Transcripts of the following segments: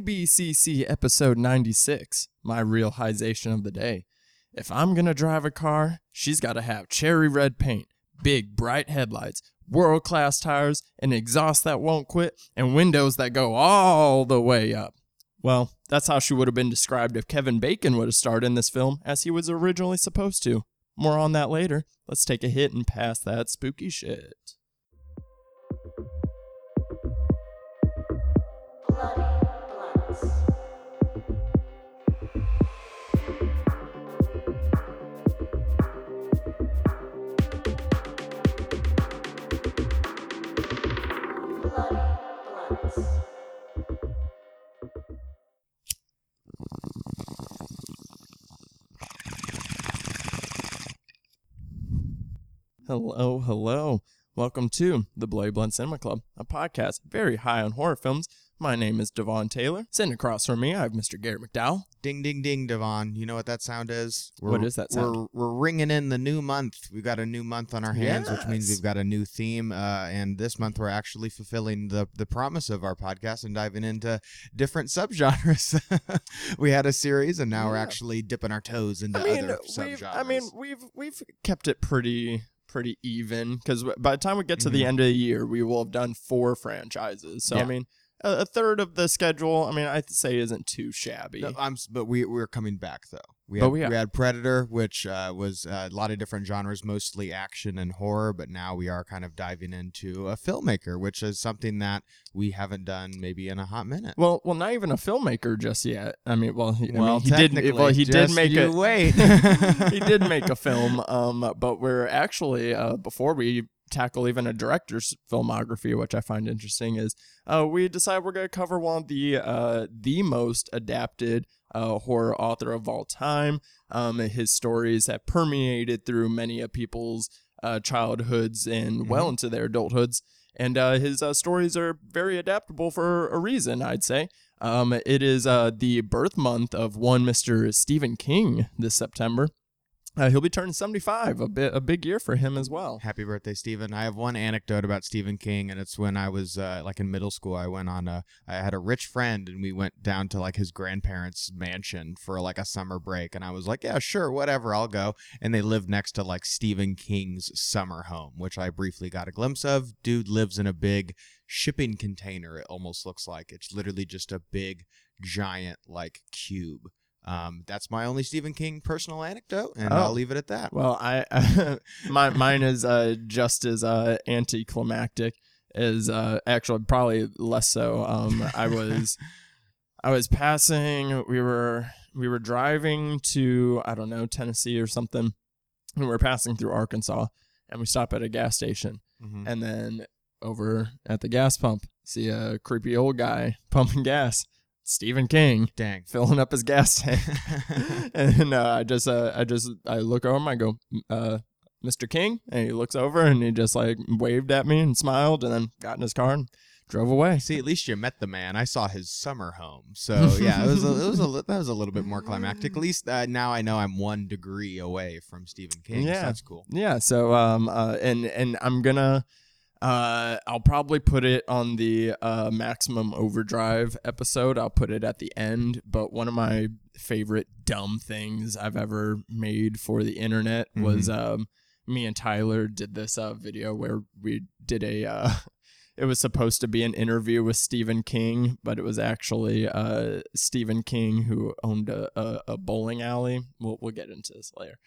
ABCC episode 96, my realization of the day. If I'm gonna drive a car, she's gotta have cherry red paint, big bright headlights, world class tires, an exhaust that won't quit, and windows that go all the way up. Well, that's how she would have been described if Kevin Bacon would have starred in this film as he was originally supposed to. More on that later. Let's take a hit and pass that spooky shit. Hello, hello. Welcome to the Bloody Blunt Cinema Club, a podcast very high on horror films. My name is Devon Taylor. Sitting across from me, I have Mr. Garrett McDowell. Ding ding ding, Devon. You know what that sound is? What is that sound? We're, we're ringing in the new month. We've got a new month on our hands, which means Yes. we've got a new theme. Uh, and this month we're actually fulfilling the the promise of our podcast and diving into different subgenres. we had a series, and now we're Yeah. actually dipping our toes into I mean, other we've, subgenres. I mean, we've we've kept it pretty pretty even because by the time we get to the Mhm. end of the year, we will have done four franchises. So I mean, a, a third of the schedule, I mean, I'd say isn't too shabby. No, I'm, but we we're coming back though. We had, we had Predator, which uh, was uh, a lot of different genres, mostly action and horror. But now we are kind of diving into a filmmaker, which is something that we haven't done maybe in a hot minute. Well, well, not even a filmmaker just yet. I mean, well, he, I Well, mean, he did. Well, he did make you a wait. he did make a film. Um, but we're actually uh before we tackle even a director's filmography, which I find interesting, is uh we decide we're gonna cover one of the uh the most adapted uh horror author of all time. Um, his stories have permeated through many of people's uh childhoods and well into their adulthoods. And uh, his uh, stories are very adaptable for a reason, I'd say. Um, it is uh, the birth month of one Mr. Stephen King this September. Uh, he'll be turning 75, a bit a big year for him as well. Happy birthday, Stephen. I have one anecdote about Stephen King, and it's when I was uh, like in middle school. I went on a, I had a rich friend, and we went down to like his grandparents' mansion for like a summer break. And I was like, yeah, sure, whatever, I'll go. And they lived next to like Stephen King's summer home, which I briefly got a glimpse of. Dude lives in a big shipping container, it almost looks like. It's literally just a big, giant, like cube. Um, that's my only Stephen King personal anecdote, and Oh. I'll leave it at that. Well, I my mine is uh, just as uh, anticlimactic as uh, actually probably less so. Um, I was I was passing. We were we were driving to I don't know Tennessee or something. And we were passing through Arkansas, and we stop at a gas station. Mhm. and then over at the gas pump see a creepy old guy pumping gas stephen king Dang. filling up his gas tank and uh, i just uh, i just i look over him i go uh, mr king and he looks over and he just like waved at me and smiled and then got in his car and drove away See, at least you met the man. I saw his summer home, so yeah, it was a, it was a, that was a little bit more climactic. At least uh, now I know I'm one degree away from Stephen King. so Yeah. that's cool. yeah so um uh and and i'm gonna uh i'll probably put it on the uh maximum overdrive episode i'll put it at the end but one of my favorite dumb things i've ever made for the internet was um me and tyler did this uh video where we did a uh it was supposed to be an interview with Stephen King, but it was actually uh, Stephen King who owned a, a, a bowling alley. We'll, we'll get into this later.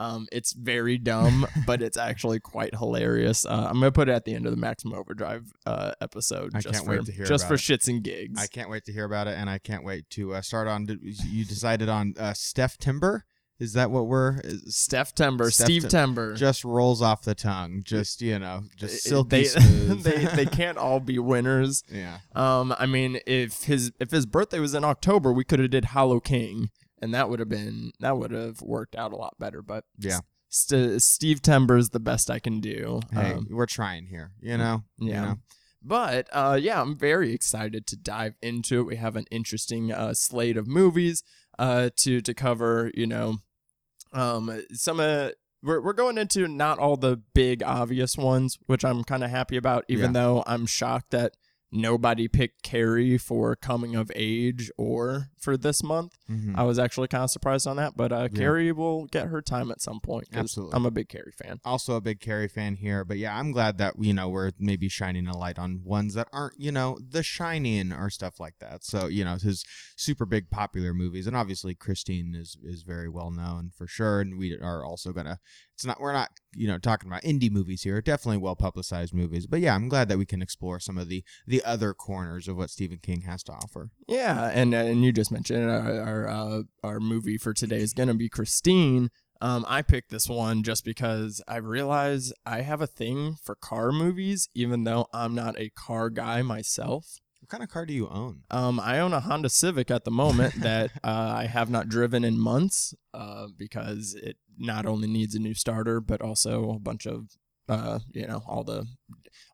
Um, it's very dumb, but it's actually quite hilarious. Uh, I'm gonna put it at the end of the Maximum Overdrive uh, episode. I just can't for, wait to hear just for it. shits and gigs. I can't wait to hear about it, and I can't wait to uh, start on. You decided on uh, Steph Timber. Is that what we're? Steph Timber, Steph Steve Tim- Timber. just rolls off the tongue. Just you know, just silky they, smooth. they they can't all be winners. yeah. Um, I mean, if his if his birthday was in October, we could have did Hollow King, and that would have been that would have worked out a lot better. But Yeah. St- Steve Timber's the best I can do. Hey, Um, we're trying here. You know. You yeah. know? But uh, yeah, I'm very excited to dive into it. We have an interesting uh, slate of movies uh, to to cover. You know, um, some uh, we're we're going into not all the big obvious ones, which I'm kind of happy about. Even Yeah. though I'm shocked that nobody picked Carrie for coming of age or for this month. Mhm. I was actually kind of surprised on that, but uh, Yeah. Carrie will get her time at some point. Absolutely. I'm a big Carrie fan. also a big Carrie fan here, but yeah, I'm glad that you know we're maybe shining a light on ones that aren't you know The Shining or stuff like that. So you know his super big popular movies, and obviously Christine is is very well known for sure, and we are also gonna. It's not we're not you know talking about indie movies here, definitely well publicized movies, but yeah, I'm glad that we can explore some of the the other corners of what Stephen King has to offer. Yeah, and and you just mentioned our our, uh, our movie for today is gonna be Christine. Um, I picked this one just because I realize I have a thing for car movies, even though I'm not a car guy myself. What kind of car do you own? Um, I own a Honda Civic at the moment that uh, I have not driven in months uh, because it not only needs a new starter, but also a bunch of uh, you know all the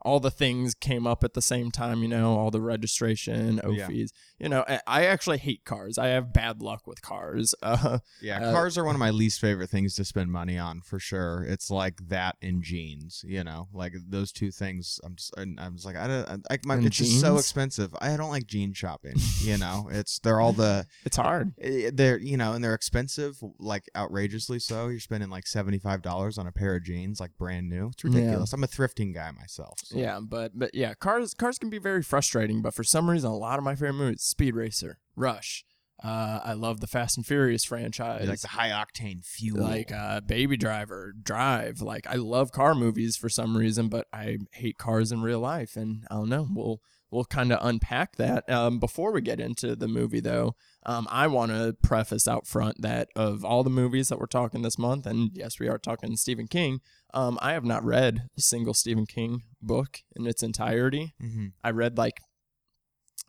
all the things came up at the same time. You know all the registration, Yeah. OFIs. You know I, actually hate cars. I have bad luck with cars. Uh, Yeah, Uh, cars are one of my least favorite things to spend money on for sure. It's like that and jeans, you know, like those two things. I'm just, I'm just like, I don't, I, my, it's just so expensive. I don't like jean shopping. You know, it's they're all the it's hard. eh, they're you know, and they're expensive, like outrageously so. You're spending like seventy five dollars on a pair of jeans, like brand new. It's Yeah. ridiculous. I'm a thrifting guy myself. So- Yeah, but but yeah, cars cars can be very frustrating. But for some reason, a lot of my favorite movies: Speed Racer, Rush. Uh, I love the Fast and Furious franchise. You like the high octane fuel. like uh, Baby Driver, Drive. Like I love car movies for some reason, but I hate cars in real life, and I don't know. We'll we'll kind of unpack that. Um, before we get into the movie, though, um, I want to preface out front that of all the movies that we're talking this month, and yes, we are talking Stephen King. Um, I have not read a single Stephen King book in its entirety. Mhm. I read like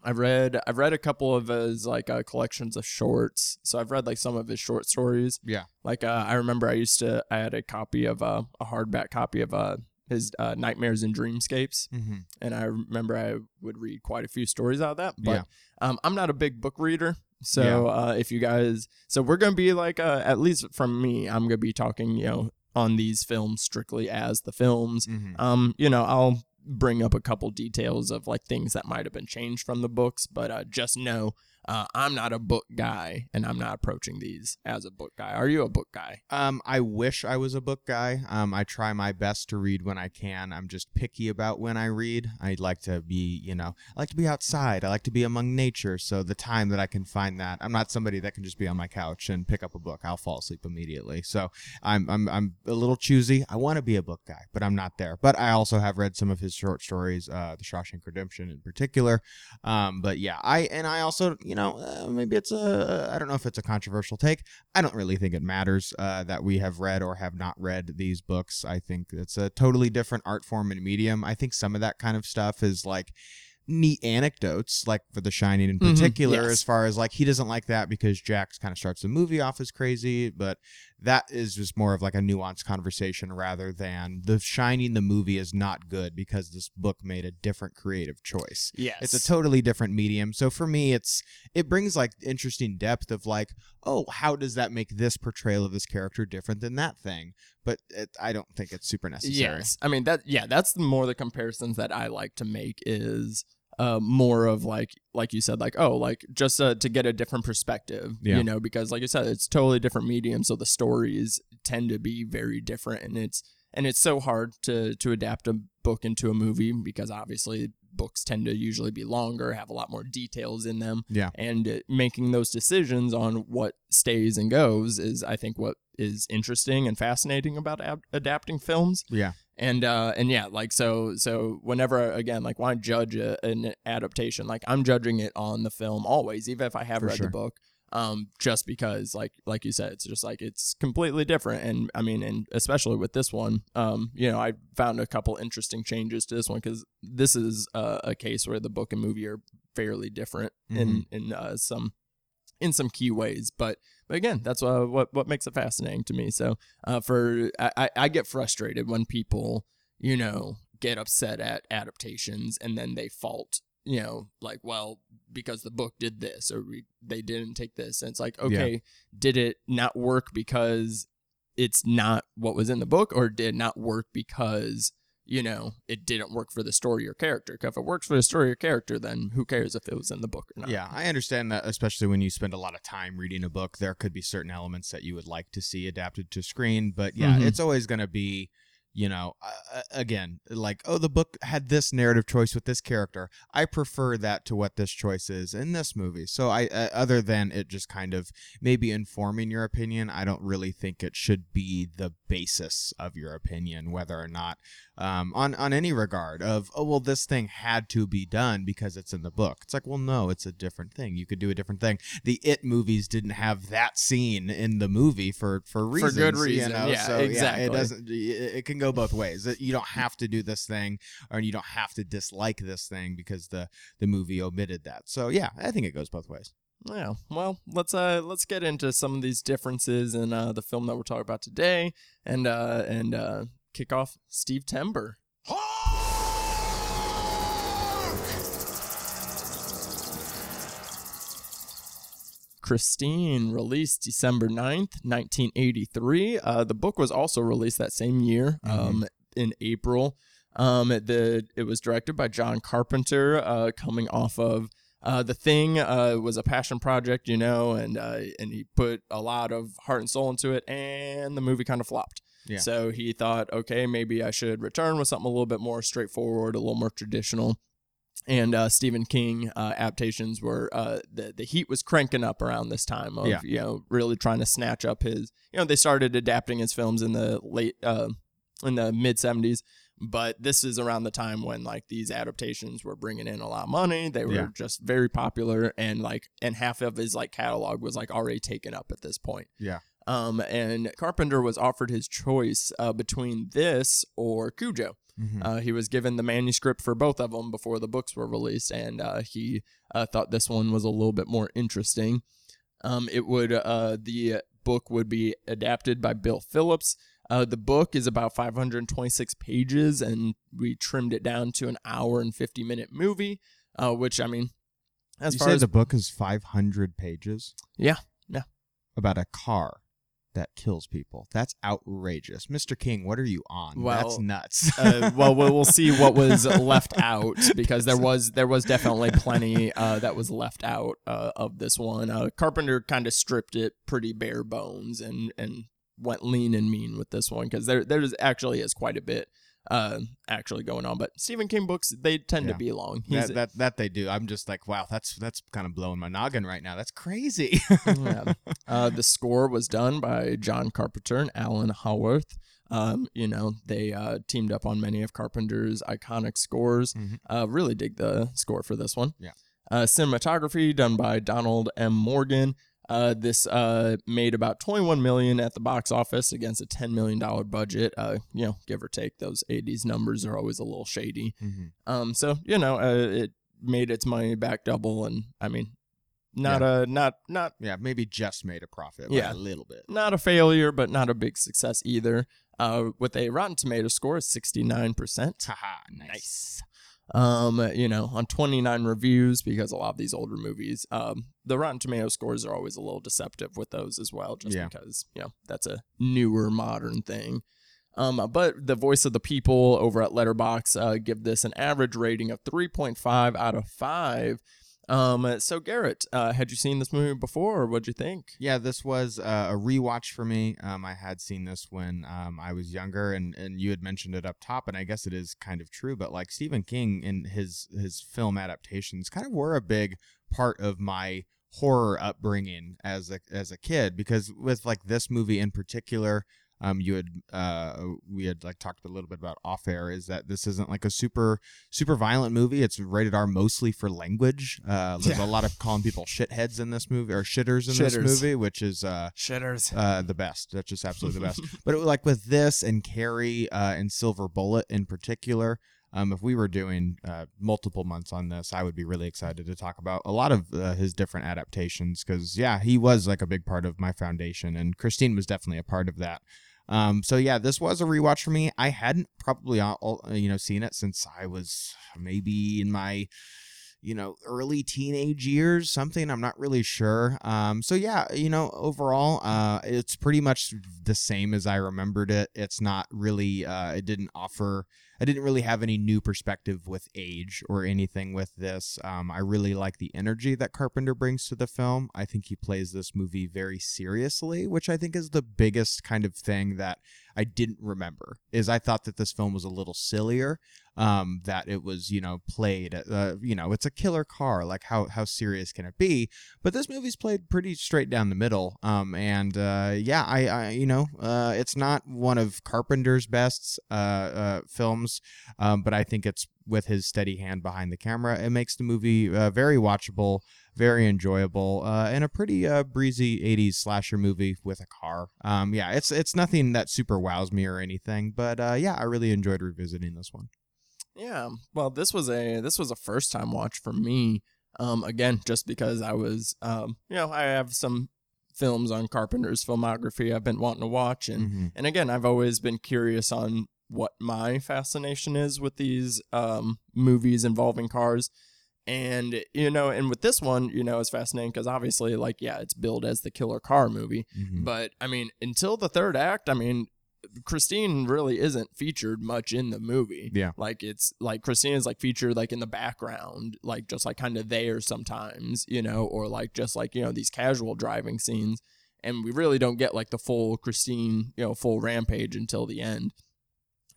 I read I've read a couple of his like uh, collections of shorts. So I've read like some of his short stories. Yeah. Like uh, I remember I used to I had a copy of uh, a hardback copy of uh, his uh, Nightmares and Dreamscapes, Mhm. and I remember I would read quite a few stories out of that. But Yeah. um, I'm not a big book reader. So uh, if you guys, so we're gonna be like, uh, at least from me, I'm gonna be talking, you know, on these films strictly as the films Mhm. um you know i'll bring up a couple details of like things that might have been changed from the books but uh just know uh, i'm not a book guy and i'm not approaching these as a book guy are you a book guy Um, I wish I was a book guy. Um, I try my best to read when I can. I'm just picky about when I read. I like to be, you know, I like to be outside. I like to be among nature. So the time that I can find that, I'm not somebody that can just be on my couch and pick up a book. I'll fall asleep immediately. So I'm I'm I'm a little choosy. I want to be a book guy, but I'm not there. But I also have read some of his short stories, uh, The Shawshank Redemption in particular. Um, but yeah, I and I also, you know, uh, maybe it's a I don't know if it's a controversial take. I don't really think it matters uh, that we have read or have not read these books. I think it's a totally different art form and medium. I think some of that kind of stuff is like neat anecdotes, like for The Shining in Mhm, particular, yes. as far as like he doesn't like that because Jack's kind of starts the movie off as crazy, but that is just more of like a nuanced conversation rather than The Shining the movie is not good because this book made a different creative choice. Yes it's a totally different medium. So for me it's it brings like interesting depth of like oh how does that make this portrayal of this character different than that thing? But it, i don't think it's super necessary. Yes. I mean that yeah that's more the comparisons that i like to make is uh, more of like like you said like oh like just uh, to get a different perspective Yeah. you know because like you said it's totally different medium so the stories tend to be very different and it's and it's so hard to to adapt a book into a movie because obviously books tend to usually be longer have a lot more details in them Yeah. and uh, making those decisions on what stays and goes is i think what is interesting and fascinating about ab- adapting films yeah and uh and yeah like so so whenever again like when i judge a, an adaptation like i'm judging it on the film always even if i have For read sure. the book um just because like like you said it's just like it's completely different. And i mean and especially with this one um you know i found a couple interesting changes to this one because this is uh, a case where the book and movie are fairly different in in uh, some in some key ways. But but again that's uh, what what makes it fascinating to me. So uh, for I, I- I get frustrated when people you know get upset at adaptations and then they fault you know like well because the book did this or we, they didn't take this. And it's like okay did it not work because it's not what was in the book or did it not work because you know, it didn't work for the story or character. if it works for the story or character, then who cares if it was in the book or not? Yeah, I understand that, especially when you spend a lot of time reading a book, there could be certain elements that you would like to see adapted to screen. But yeah, Mhm. it's always going to be, you know, uh, again, like, oh, the book had this narrative choice with this character. I prefer that to what this choice is in this movie. So I, uh, other than it just kind of maybe informing your opinion, I don't really think it should be the basis of your opinion, whether or not um, on on any regard of oh well this thing had to be done because it's in the book. It's like well no, it's a different thing. You could do a different thing. The It movies didn't have that scene in the movie for for reasons, for good you reason. know? Yeah, so, exactly. it doesn't. It, it can go both ways. You don't have to do this thing, or you don't have to dislike this thing because the the movie omitted that. So yeah, I think it goes both ways. Yeah. Well, let's uh let's get into some of these differences in uh the film that we're talking about today, and uh and uh kick off Steve Timber. Christine released December 9th, 1983. Uh, the book was also released that same year, um, in April. Um, the it was directed by John Carpenter, uh, coming off of uh, the thing uh, was a passion project, you know, and uh, and he put a lot of heart and soul into it, and the movie kind of flopped. Yeah. So he thought, okay, maybe I should return with something a little bit more straightforward, a little more traditional. And uh, Stephen King uh, adaptations were uh, the the heat was cranking up around this time of Yeah. you know really trying to snatch up his you know they started adapting his films in the late uh, in the mid seventies, but this is around the time when like these adaptations were bringing in a lot of money. They were Yeah. just very popular, and like and half of his like catalog was like already taken up at this point. Yeah. Um, and Carpenter was offered his choice uh, between this or Cujo. Mhm. Uh, he was given the manuscript for both of them before the books were released, and uh, he uh, thought this one was a little bit more interesting. Um, it would uh, the book would be adapted by Bill Phillips. Uh, the book is about 526 pages, and we trimmed it down to an hour and 50 minute movie. Uh, which I mean, as you far say as the book is 500 pages yeah, yeah. about a car that kills people. That's outrageous. Mr. King, what are you on? Well, That's nuts. uh, well, we'll we'll see what was left out because there was there was definitely plenty uh, that was left out uh, of this one. Uh, Carpenter kind of stripped it pretty bare bones and and went lean and mean with this one because there there's actually is quite a bit uh, actually going on. But Stephen King books they tend Yeah. to be long. That, that that they do. I'm just like, wow, that's that's kind of blowing my noggin right now. That's crazy. yeah. Uh, the score was done by John Carpenter and Alan Howarth. Um, you know, they uh, teamed up on many of Carpenter's iconic scores. Mhm. Uh, really dig the score for this one. Yeah. Uh, cinematography done by Donald M. Morgan. Uh, this uh, made about 21 million at the box office against a 10 million dollar budget. Uh, you know, give or take, those 80s numbers are always a little shady. Mhm. Um, so you know, uh, it made its money back double, and I mean, not a not not Yeah, maybe just made a profit. Yeah. Yeah, a little bit. not a failure, but not a big success either. Uh, with a Rotten Tomato score of 69%. Haha, nice. Nice. Um, you know, on 29 reviews, because a lot of these older movies, um, the Rotten Tomato scores are always a little deceptive with those as well, just Yeah. because, you know, that's a newer modern thing. Um, but the voice of the people over at Letterboxd uh, give this an average rating of 3.5 out of 5. Um, so Garrett, uh, had you seen this movie before, or what'd you think? Yeah, this was uh, a rewatch for me. Um, I had seen this when um, I was younger, and, and you had mentioned it up top, and I guess it is kind of true. But like Stephen King in his his film adaptations, kind of were a big part of my horror upbringing as a as a kid. Because with like this movie in particular, um, you had uh, we had like talked a little bit about off air is that this isn't like a super super violent movie. It's rated R mostly for language. Uh, there's Yeah. a lot of calling people shitheads in this movie or shitters in Shitters. this movie, which is uh, Shitters. uh, the best. That's just absolutely the best. But it, like with this and Carrie uh, and Silver Bullet in particular, um, if we were doing uh, multiple months on this, I would be really excited to talk about a lot of uh, his different adaptations because yeah, he was like a big part of my foundation, and Christine was definitely a part of that. Um, so yeah, this was a rewatch for me. I hadn't probably all, all- you know seen it since I was maybe in my you know early teenage years something i'm not really sure um so yeah you know overall uh it's pretty much the same as i remembered it it's not really uh it didn't offer I didn't really have any new perspective with age or anything with this. Um, I really like the energy that Carpenter brings to the film. I think he plays this movie very seriously, which I think is the biggest kind of thing that I didn't remember. Is I thought that this film was a little sillier, um, that it was you know played, uh, you know, it's a killer car. Like how how serious can it be? But this movie's played pretty straight down the middle. Um, and uh, yeah, I, I you know, uh, it's not one of Carpenter's best uh, uh films, um, but I think it's with his steady hand behind the camera, it makes the movie uh, very watchable, very enjoyable, uh, and a pretty uh, breezy '80s slasher movie with a car. Um, yeah, it's it's nothing that super wows me or anything, but uh, yeah, I really enjoyed revisiting this one. Yeah. Well, this was a this was a first time watch for me. Um, again, just because I was, um, you know, I have some films on Carpenter's filmography I've been wanting to watch, and Mhm. and again, I've always been curious on what my fascination is with these um, movies involving cars. And, you know, and with this one, you know, it's fascinating because obviously, like, yeah, it's billed as the killer car movie. Mhm. But, I mean, until the third act, I mean, Christine really isn't featured much in the movie. Yeah. Like, it's like Christine is like featured like in the background, like just like kind of there sometimes, you know, or like just like, you know, these casual driving scenes. And we really don't get like the full Christine, you know, full rampage until the end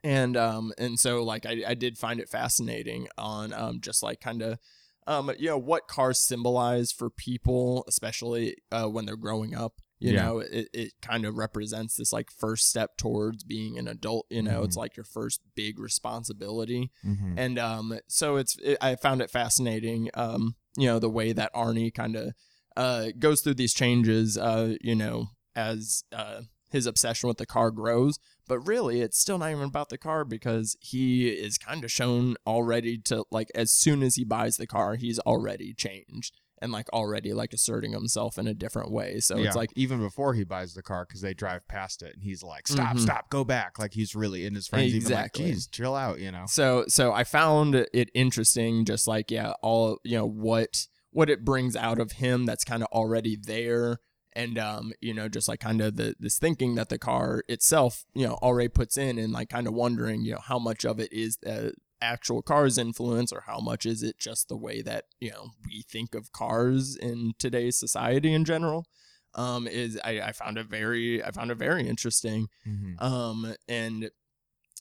and um and so like I, I did find it fascinating on um just like kind of um you know what cars symbolize for people especially uh when they're growing up you Yeah. know it, it kind of represents this like first step towards being an adult you know it's like your first big responsibility Mhm. and um so it's it, i found it fascinating um you know the way that arnie kind of uh goes through these changes uh you know as uh his obsession with the car grows but really it's still not even about the car because he is kind of shown already to like as soon as he buys the car he's already changed and like already like asserting himself in a different way so yeah, it's like even before he buys the car because they drive past it and he's like, "Stop, Mhm. stop, go back!" Like he's really in his friends. Exactly. Even like, "Geez, chill out," you know. so so i found it interesting just like yeah all you know what what it brings out of him that's kind of already there and um you know just like kind of the this thinking that the car itself you know already puts in and like kind of wondering you know how much of it is the actual car's influence or how much is it just the way that you know we think of cars in today's society in general um is i, I found it very i found it very interesting Mhm. um and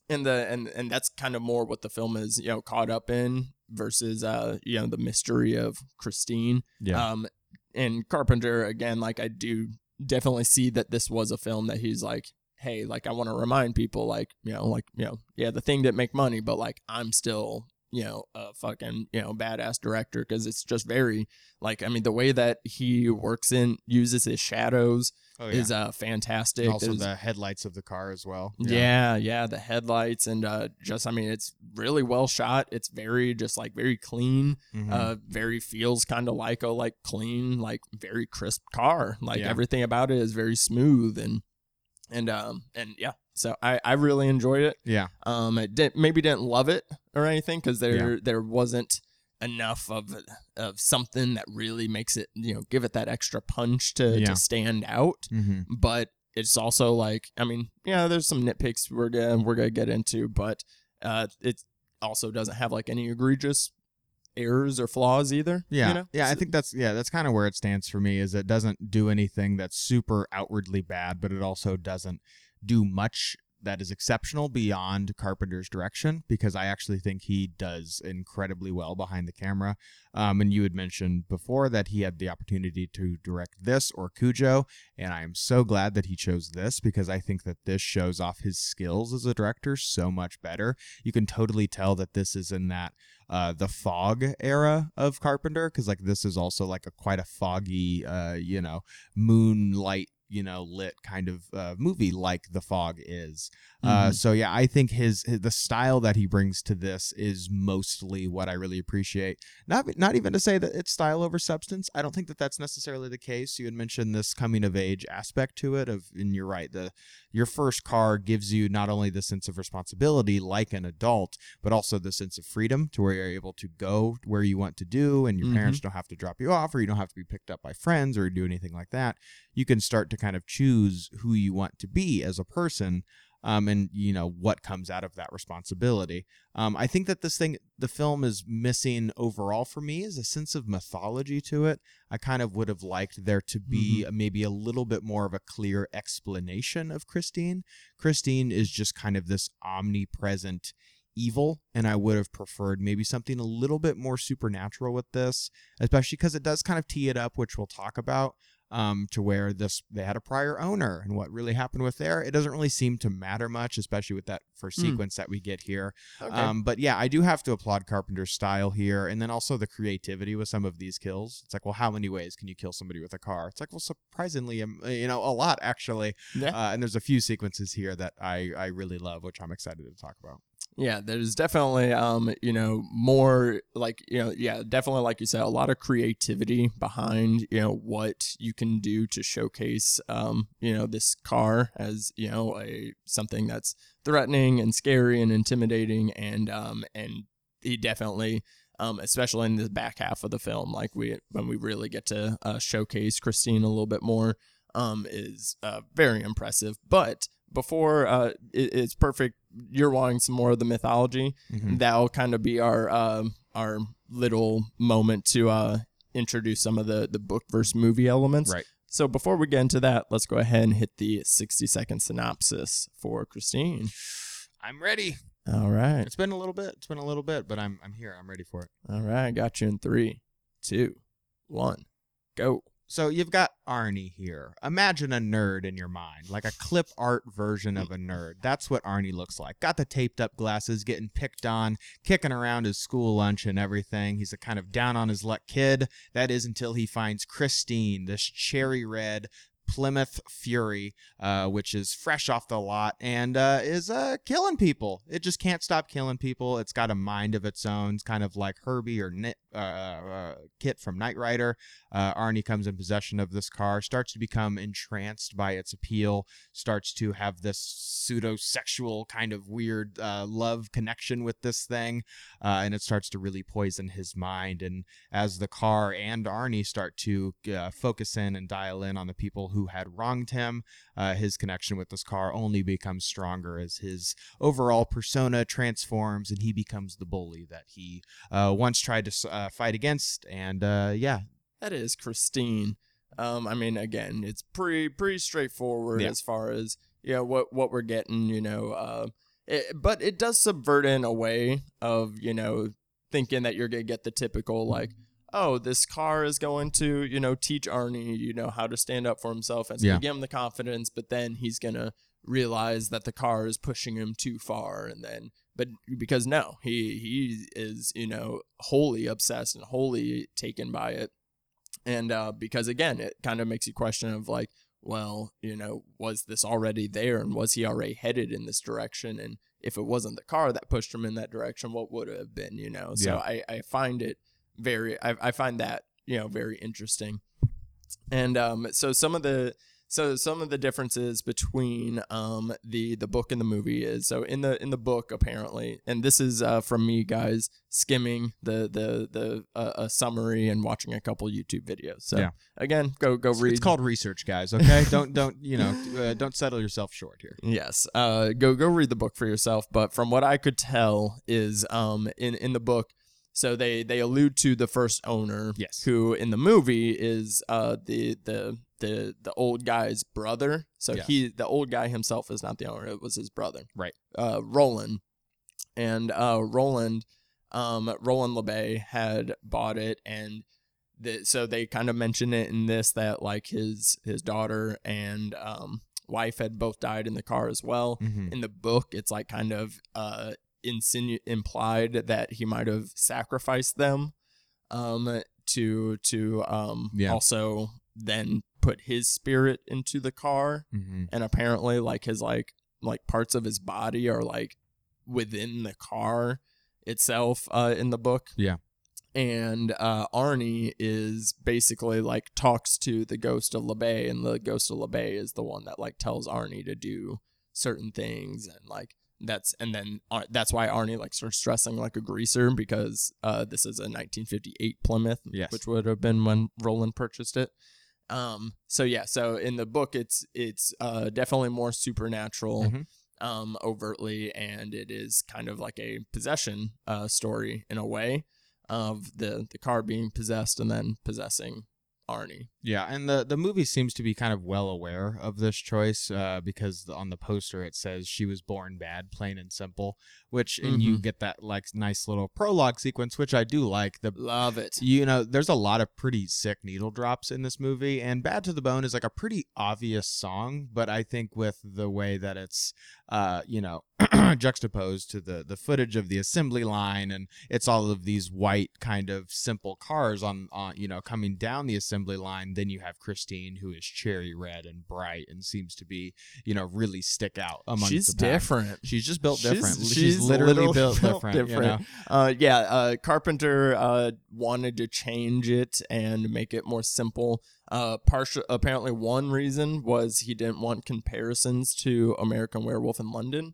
and the and and that's kind of more what the film is you know caught up in versus uh you know the mystery of christine Yeah. um and carpenter again like i do definitely see that this was a film that he's like hey like i want to remind people like you know like you know yeah the thing didn't make money but like i'm still you know a fucking you know badass director because it's just very like i mean the way that he works in uses his shadows oh, is uh fantastic And also There's- the headlights of the car as well. yeah. yeah, the headlights and uh just I mean it's really well shot. It's very just like very clean. Mhm. Uh very feels kind of like a like clean, like very crisp car. Like Yeah. everything about it is very smooth and and um and yeah. So I I really enjoyed it. yeah. Um it did maybe didn't love it or anything cuz there there wasn't enough of of something that really makes it, you know, give it that extra punch to Yeah. to stand out Mm-hmm. but it's also like I mean, yeah, there's some nitpicks we're gonna we're gonna get into, but uh, it also doesn't have like any egregious errors or flaws either. Yeah, you know? yeah. I think that's yeah, that's kind of where it stands for me. Is it doesn't do anything that's super outwardly bad, but it also doesn't do much that is exceptional beyond Carpenter's direction because I actually think he does incredibly well behind the camera. Um, and you had mentioned before that he had the opportunity to direct this or Cujo, and I am so glad that he chose this because I think that this shows off his skills as a director so much better. You can totally tell that this is in that uh, the fog era of Carpenter because like this is also like a quite a foggy, uh, you know, moonlight, you know, lit kind of uh, movie like The Fog is. Uh, Mhm. so yeah, I think his, his the style that he brings to this is mostly what I really appreciate. Not not even to say that it's style over substance. I don't think that that's necessarily the case. You had mentioned this coming of age aspect to it of, and you're right. The your first car gives you not only the sense of responsibility like an adult, but also the sense of freedom to where you're able to go where you want to do, and your Mhm. parents don't have to drop you off, or you don't have to be picked up by friends or do anything like that. You can start to kind of choose who you want to be as a person. Um, and you know what comes out of that responsibility. Um, I think that this thing, the film is missing overall for me is a sense of mythology to it. I kind of would have liked there to be maybe a little bit more of a clear explanation of Christine. Christine is just kind of this omnipresent evil and i would have preferred maybe something a little bit more supernatural with this especially because it does kind of tee it up which we'll talk about um, to where this they had a prior owner and what really happened with there it doesn't really seem to matter much especially with that first Hmm. sequence that we get here Okay. um, but yeah i do have to applaud carpenter's style here and then also the creativity with some of these kills it's like well how many ways can you kill somebody with a car it's like well surprisingly um, you know a lot actually yeah. uh, and there's a few sequences here that i i really love which i'm excited to talk about Yeah, there's definitely um, you know, more like, you know, yeah, definitely like you said, a lot of creativity behind, you know, what you can do to showcase um, you know, this car as, you know, a something that's threatening and scary and intimidating and um and he definitely um, especially in the back half of the film, like we when we really get to uh, showcase Christine a little bit more, um, is uh, very impressive. But before uh, it, it's perfect, you're wanting some more of the mythology. Mhm. That'll kind of be our um, our little moment to uh, introduce some of the the book versus movie elements. Right. So before we get into that, let's go ahead and hit the 60 second synopsis for Christine. i'm ready All right. it's been a little bit it's been a little bit but i'm i'm here i'm ready for it All right. Got you in three, two, one, go. So you've got Arnie here. Imagine a nerd in your mind, like a clip art version of a nerd. That's what Arnie looks like. Got the taped up glasses, getting picked on, kicking around his school lunch and everything. He's a kind of down on his luck kid. That is until he finds Christine, this cherry red Plymouth Fury, uh, which is fresh off the lot and uh, is uh, killing people. It just can't stop killing people. It's got a mind of its own. It's kind of like Herbie or Nit, uh, uh, Kit from Knight Rider. Uh, Arnie comes in possession of this car, starts to become entranced by its appeal, starts to have this pseudo sexual kind of weird uh, love connection with this thing, uh, and it starts to really poison his mind. And as the car and Arnie start to uh, focus in and dial in on the people who had wronged him, his connection with this car only becomes stronger as his overall persona transforms and he becomes the bully that he once tried to uh, fight against. And uh, yeah, That is Christine. Um, I mean, again, it's pretty pretty straightforward Yeah. as far as you know what what we're getting. You know, uh, it, but it does subvert in a way of you know thinking that you're gonna get the typical like, oh, this car is going to you know teach Arnie you know how to stand up for himself and Yeah. give him the confidence, but then he's gonna realize that the car is pushing him too far, and then but because no, he he is you know wholly obsessed and wholly taken by it. And uh, because again it kind of makes you question of like well you know was this already there and was he already headed in this direction? And if it wasn't the car that pushed him in that direction what would it have been you know? So Yeah. I, I find it very I, I find that you know very interesting. And um so some of the so some of the differences between um the the book and the movie is so in the in the book apparently and this is uh from me guys skimming the the the uh, a summary and watching a couple YouTube videos so Yeah. again go go read it's called research, guys. Okay, don't don't you know uh, don't settle yourself short here. Yes. Uh go go read the book for yourself, but from what I could tell is um in in the book so they they allude to the first owner Yes. who in the movie is uh the the the the old guy's brother. So Yes. he the old guy himself is not the owner, it was his brother. Right. Uh Roland. And uh Roland um Roland LeBay had bought it and the, so they kind of mention it in this that like his his daughter and um wife had both died in the car as well Mhm. in the book it's like kind of uh insinu- implied that he might have sacrificed them um to to um Yeah. also then put his spirit into the car Mhm. and apparently like his like like parts of his body are like within the car itself uh in the book Yeah. and uh Arnie is basically like talks to the ghost of LeBay and the ghost of LeBay is the one that like tells Arnie to do certain things and like that's and then Ar- that's why Arnie like starts dressing like a greaser because uh this is a 1958 Plymouth Yes. which would have been when Roland purchased it um so yeah so in the book it's it's uh definitely more supernatural Mhm. um, overtly, and it is kind of like a possession uh, story in a way of the the car being possessed and then possessing Arnie. Yeah, and the the movie seems to be kind of well aware of this choice uh, because on the poster it says she was born bad, plain and simple. Which and you Mhm. get that like nice little prologue sequence, which I do like. The Love it. you know, there's a lot of pretty sick needle drops in this movie, and "Bad to the Bone" is like a pretty obvious song, but I think with the way that it's, uh, you know, juxtaposed to the the footage of the assembly line, and it's all of these white kind of simple cars on on you know coming down the assembly line. Then you have Christine, who is cherry red and bright, and seems to be you know really stick out among She's the different. She's just built different. She's, she's literally literally built, built different. you know? Uh, yeah, uh, Carpenter uh, wanted to change it and make it more simple. Uh, partial, apparently, one reason was he didn't want comparisons to American Werewolf in London,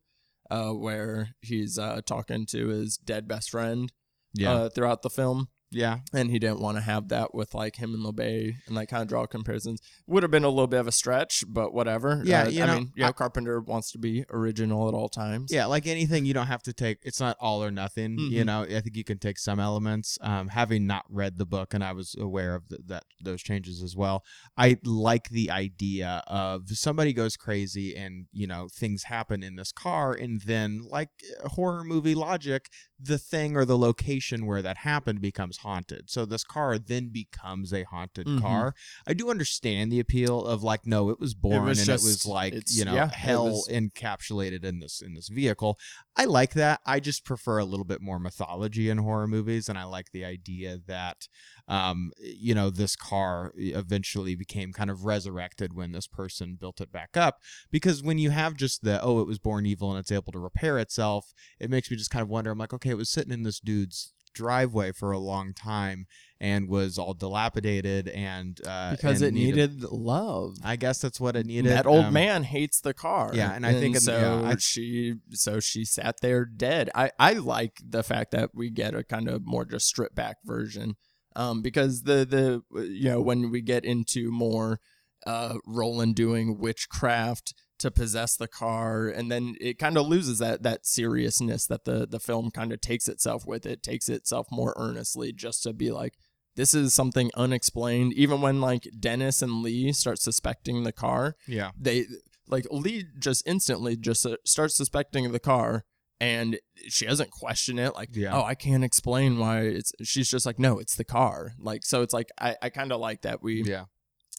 uh, where he's uh, talking to his dead best friend Yeah, uh, throughout the film. Yeah. and he didn't want to have that with like him and LeBay and like kind of draw comparisons. Would have been a little bit of a stretch, but whatever. Yeah, Uh, you I know, mean, you know, I- Carpenter wants to be original at all times. Yeah, like anything, you don't have to take. It's not all or nothing. You Mhm. know, I think you can take some elements. Um, having not read the book, and I was aware of th- that those changes as well. I like the idea of somebody goes crazy, and you know things happen in this car, and then like horror movie logic, the thing or the location where that happened becomes haunted. So this car then becomes a haunted Mhm. car. I do understand the appeal of like, no, it was born was and just- it was like you know yeah, hell was- encapsulated in this in this vehicle. I like that. I just prefer a little bit more mythology in horror movies, and I like the idea that, um, you know, this car eventually became kind of resurrected when this person built it back up. Because when you have just the oh, it was born evil and it's able to repair itself, it makes me just kind of wonder. I'm like, okay, it was sitting in this dude's driveway for a long time and was all dilapidated and uh, because and it needed love. I guess that's what it needed. that old Um, man hates the car. yeah, and I think in- so. yeah, I- she so she sat there dead. I I like the fact that we get a kind of more just stripped back version, um, because the the you know when we get into more, uh, Roland doing witchcraft to possess the car, and then it kind of loses that that seriousness that the the film kind of takes itself with. It takes itself more earnestly just to be like this is something unexplained even when like dennis and leigh start suspecting the car Yeah. they like leigh just instantly just uh, starts suspecting the car and she doesn't question it like Yeah. oh i can't explain why it's she's just like no it's the car like so it's like i, I kind of like that we Yeah.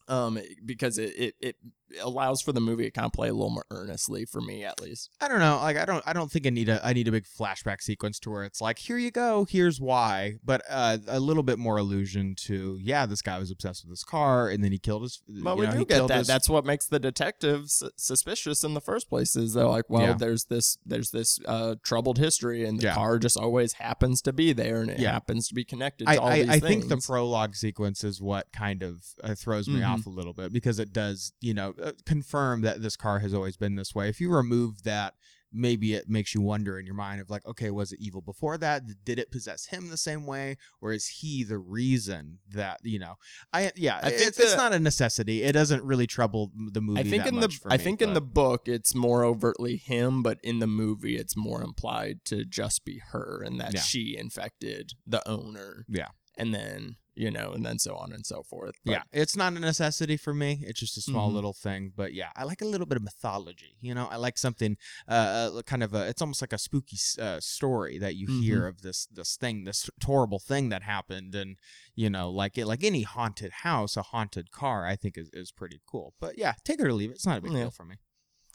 um because it, it it allows for the movie to kind of play a little more earnestly for me at least I don't know. Like I don't I don't think I need a I need a big flashback sequence to where it's like here you go, here's why, but uh, a little bit more allusion to yeah, this guy was obsessed with his car and then he killed his. But we know, do get that. his- That's what makes the detectives suspicious in the first place. Is they're like, well, Yeah. there's this, there's this uh, troubled history, and the Yeah. car just always happens to be there, and it Yeah. happens to be connected to I, all I, I think the prologue sequence is what kind of uh, throws me Mhm. off a little bit because it does, you know, Uh, confirm that this car has always been this way. If you remove that, maybe it makes you wonder in your mind of like, okay, was it evil before that? Did it possess him the same way, or is he the reason that you know? I yeah, I think it's, it's not a necessity. It doesn't really trouble the movie. I think in the I me, think in the book it's more overtly him, but in the movie it's more implied to just be her, and that Yeah. she infected the owner. Yeah. And then you know, and then so on and so forth. But yeah, it's not a necessity for me. It's just a small Mhm. little thing, but yeah, I like a little bit of mythology. You know, I like something, uh, uh, kind of a. It's almost like a spooky uh, story that you hear Mm-hmm. of this this thing, this horrible thing that happened, and you know, like it, like any haunted house, a haunted car, I think is is pretty cool. But yeah, take it or leave it. It's not a big Yeah. deal for me.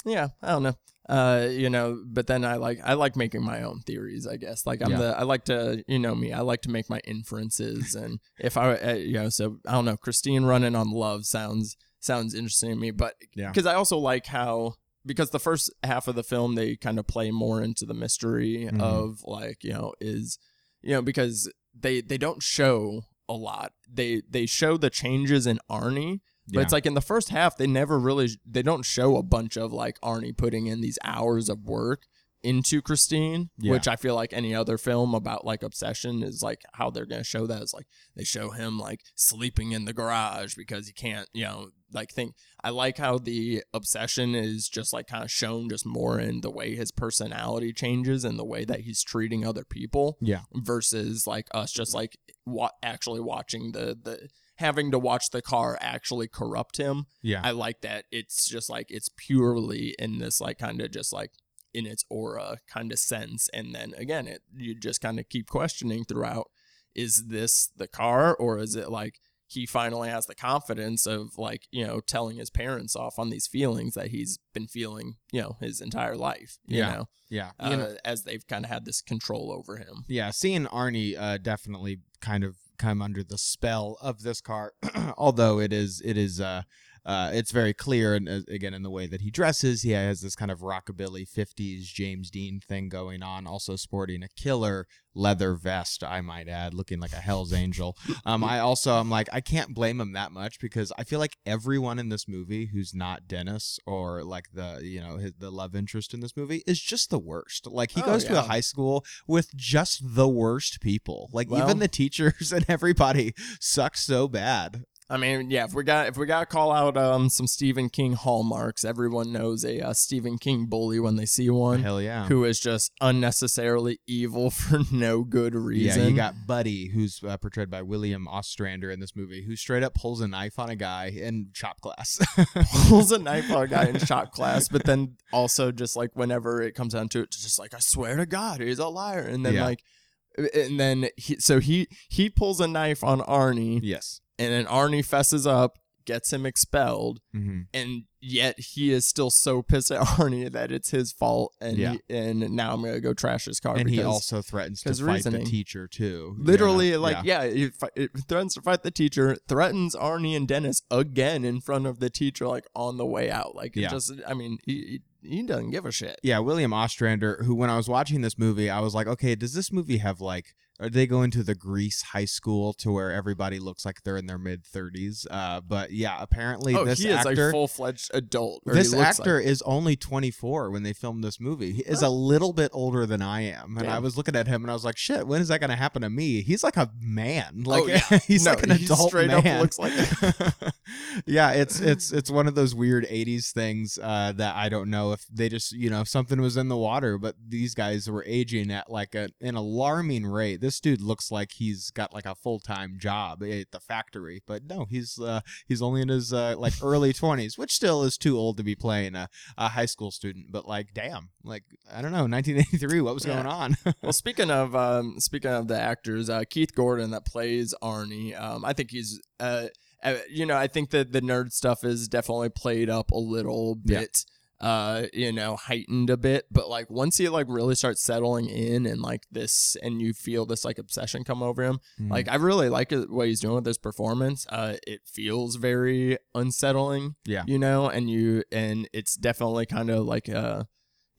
Yeah i don't know uh you know but then i like i like making my own theories i guess like i'm Yeah. the i like to you know me i like to make my inferences and if i uh, you know so i don't know christine running on love sounds sounds interesting to me but Yeah. because i also like how because the first half of the film they kind of play more into the mystery Mhm. of like you know is you know because they they don't show a lot they they show the changes in arnie but Yeah. it's like in the first half, they never really they don't show a bunch of like Arnie putting in these hours of work into Christine, Yeah. which I feel like any other film about like obsession is like how they're gonna show that is like they show him like sleeping in the garage because he can't, you know, like think. I like how the obsession is just like kind of shown just more in the way his personality changes and the way that he's treating other people Yeah. versus like us just like wa- actually watching the the having to watch the car actually corrupt him. Yeah. I like that it's just like it's purely in this like kind of just like in its aura kind of sense and then again it you just kind of keep questioning throughout is this the car or is it like he finally has the confidence of like you know telling his parents off on these feelings that he's been feeling you know his entire life you Yeah. know, yeah. uh, You know, as they've kind of had this control over him yeah. Seeing Arnie uh, definitely kind of come under the spell of this car, although it is it is uh, uh, it's very clear, and uh, again in the way that he dresses, he has this kind of rockabilly '50s James Dean thing going on. Also sporting a killer leather vest, I might add, looking like a Hell's Angel. Um, I also I'm like I can't blame him that much because I feel like everyone in this movie who's not Dennis or like the you know his, the love interest in this movie is just the worst. Like he Oh, goes to a high school with just the worst people. Like Well- even the teachers and everybody sucks so bad. I mean, yeah. If we got if we got to call out um some Stephen King hallmarks, everyone knows a uh, Stephen King bully when they see one Hell yeah. who is just unnecessarily evil for no good reason. Yeah, you got Buddy, who's uh, portrayed by William Ostrander in this movie, who straight up pulls a knife on a guy in shop class. pulls a knife on a guy in shop class, but then also just like whenever it comes down to it, just like I swear to God, he's a liar, and then Yeah. like. And then he, so he he pulls a knife on Arnie, yes. And then Arnie fesses up, gets him expelled, hmm and yet he is still so pissed at Arnie that it's his fault, and Yeah. he, and now I'm gonna go trash his car. And he also threatens to fight reasoning. the teacher too. literally know? like yeah, he fi- it threatens to fight the teacher, threatens Arnie and Dennis again in front of the teacher, like on the way out. Like it just, I mean, he he he doesn't give a shit. Yeah, William Ostrander, who when I was watching this movie, I was like, okay, does this movie have like are they going to the Grease high school to where everybody looks like they're in their mid thirties? Uh, but yeah, apparently Oh, this he is actor, a full fledged adult. this actor like- is only 24 when they filmed this movie. He is a little bit older than I am, and I was looking at him and I was like, shit, when is that going to happen to me? He's like a man. Like Oh, yeah. he's No, like an he adult straight up man. looks like- yeah, it's it's it's one of those weird 80s things uh, that I don't know if they just you know if something was in the water, but these guys were aging at like a, an alarming rate. This dude looks like he's got like a full time job at the factory, but no, he's uh, he's only in his uh, like early 20s, which still is too old to be playing a, a high school student. But like, damn, like I don't know, 1983, what was Yeah. going on? well, speaking of um, speaking of the actors, uh, Keith Gordon that plays Arnie, um, I think he's, uh, uh, you know, I think that the nerd stuff is definitely played up a little Yeah. Uh, you know, heightened a bit. But like once he like really starts settling in and like this, and you feel this like obsession come over him, Mm-hmm. like I really like it, what he's doing with this performance. Uh, it feels very unsettling yeah, you know and you and it's definitely kind of like uh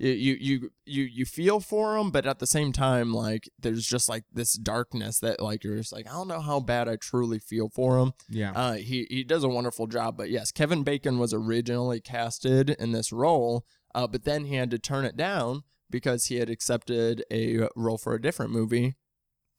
you you you you feel for him but at the same time like there's just like this darkness that like you're just like i don't know how bad i truly feel for him yeah. uh he he does a wonderful job but yes kevin bacon was originally casted in this role uh but then he had to turn it down because he had accepted a role for a different movie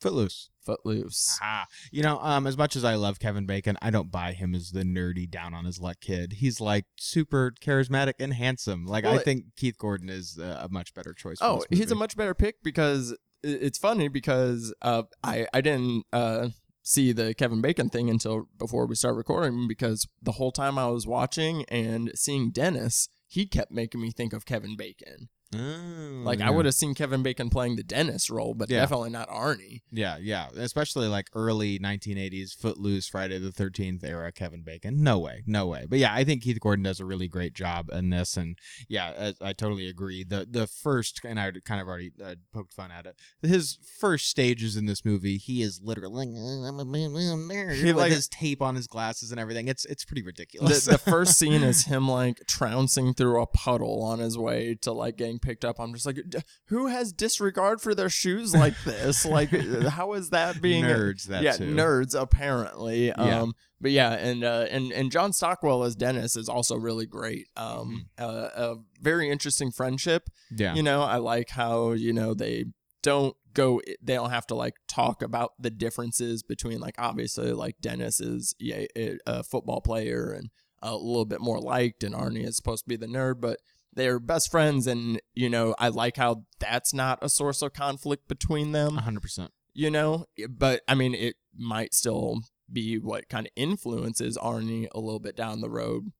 Footloose. footloose Ah, you know, um, as much as I love Kevin Bacon, I don't buy him as the nerdy down on his luck kid. He's like super charismatic and handsome. Like Well, I it- think Keith Gordon is uh, a much better choice. Oh, he's a much better pick because it's funny because uh, I I didn't uh, see the Kevin Bacon thing until before we start recording because the whole time I was watching and seeing Dennis, he kept making me think of Kevin Bacon. Oh, Like I would have seen Kevin Bacon playing the Dennis role, but Yeah. definitely not Arnie. Yeah, yeah, especially like early 1980s Footloose, Friday the 13th era Kevin Bacon. No way, no way. But yeah, I think Keith Gordon does a really great job in this, and yeah, I, I totally agree. The the first, and I kind of already uh, poked fun at it. His first stages in this movie, he is literally "Uh, I'm a man, I'm a nerd," He, with like- his tape on his glasses and everything. It's it's pretty The, ridiculous. the first scene is him like trouncing through a puddle on his way to like getting picked up. I'm just like, "D- who has disregard for their shoes like this? like, how is that being nerds that yeah, too. nerds apparently. Yeah. Um, but yeah, and uh, and and John Stockwell as Dennis is also really great. Um, Mm-hmm. uh, a very interesting friendship. Yeah. You know, I like how you know they don't go. They don't have to like talk about the differences between like obviously like Dennis is yeah a, a football player and a little bit more liked, and Arnie is supposed to be the nerd, but they're best friends, and you know I like how that's not a source of conflict between them hundred percent. you know but i mean it might still be what kind of influences arnie a little bit down the road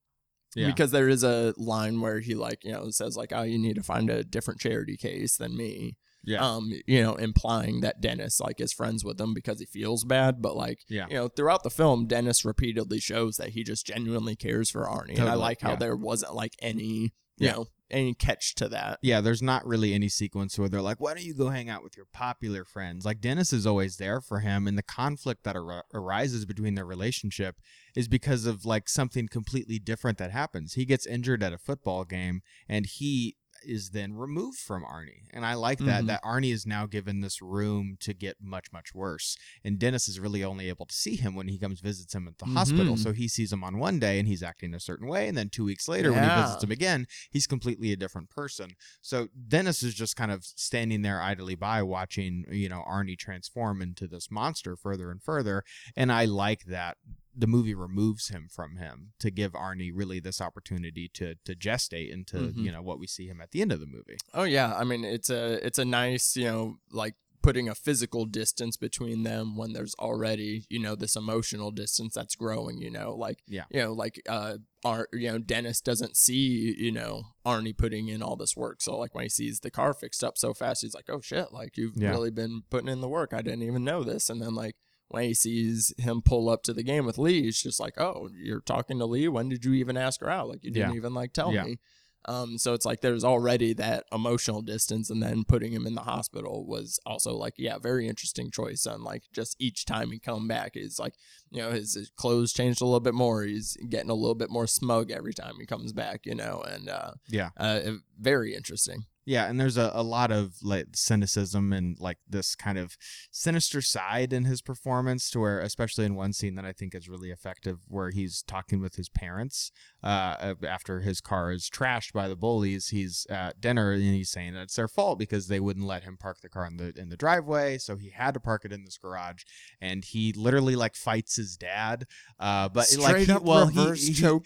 Yeah. because there is a line where he like you know says like oh you need to find a different charity case than me yeah. um you know implying that dennis like is friends with him because he feels bad but like Yeah. you know throughout the film dennis repeatedly shows that he just genuinely cares for arnie and i like how yeah. there wasn't like any you Yeah. know any catch to that yeah, there's not really any sequence where they're like, "Why don't you go hang out with your popular friends?" Like Dennis is always there for him, and the conflict that ar- arises between their relationship is because of like something completely different that happens. He gets injured at a football game, and he is then removed from Arnie, and I like that. Mhm. That Arnie is now given this room to get much much worse, and Dennis is really only able to see him when he comes visits him at the hospital. Mhm. So he sees him on one day, and he's acting a certain way, and then two weeks later, when he visits him again, he's completely a different person. So Dennis is just kind of standing there idly by watching, you know, Arnie transform into this monster further and further. And I like that the movie removes him from him to give Arnie really this opportunity to to gestate into, Mhm. you know, what we see him at the end of the movie. Oh yeah, I mean it's a it's a nice you know like putting a physical distance between them when there's already you know this emotional distance that's growing. You know, like Yeah. you know like uh Ar- you know Dennis doesn't see you know Arnie putting in all this work. So like when he sees the car fixed up so fast, he's like, oh shit, like you've Yeah. really been putting in the work. I didn't even know this. And then like when he sees him pull up to the game with Leigh, he's just like, oh, you're talking to Leigh. When did you even ask her out? Like you didn't Yeah. even like tell Yeah. me. Um, so it's like there's already that emotional distance, and then putting him in the hospital was also like, yeah, very interesting choice. And like just each time he come back, is like, you know, his, his clothes changed a little bit more. He's getting a little bit more smug every time he comes back, you know, and uh, Yeah. uh, very interesting. Yeah, and there's a, a lot of like cynicism and like this kind of sinister side in his performance to where especially in one scene that I think is really effective where he's talking with his parents uh after his car is trashed by the bullies he's at dinner and he's saying that it's their fault because they wouldn't let him park the car in the in the driveway so he had to park it in this garage and he literally like fights his dad uh but like he, up well he-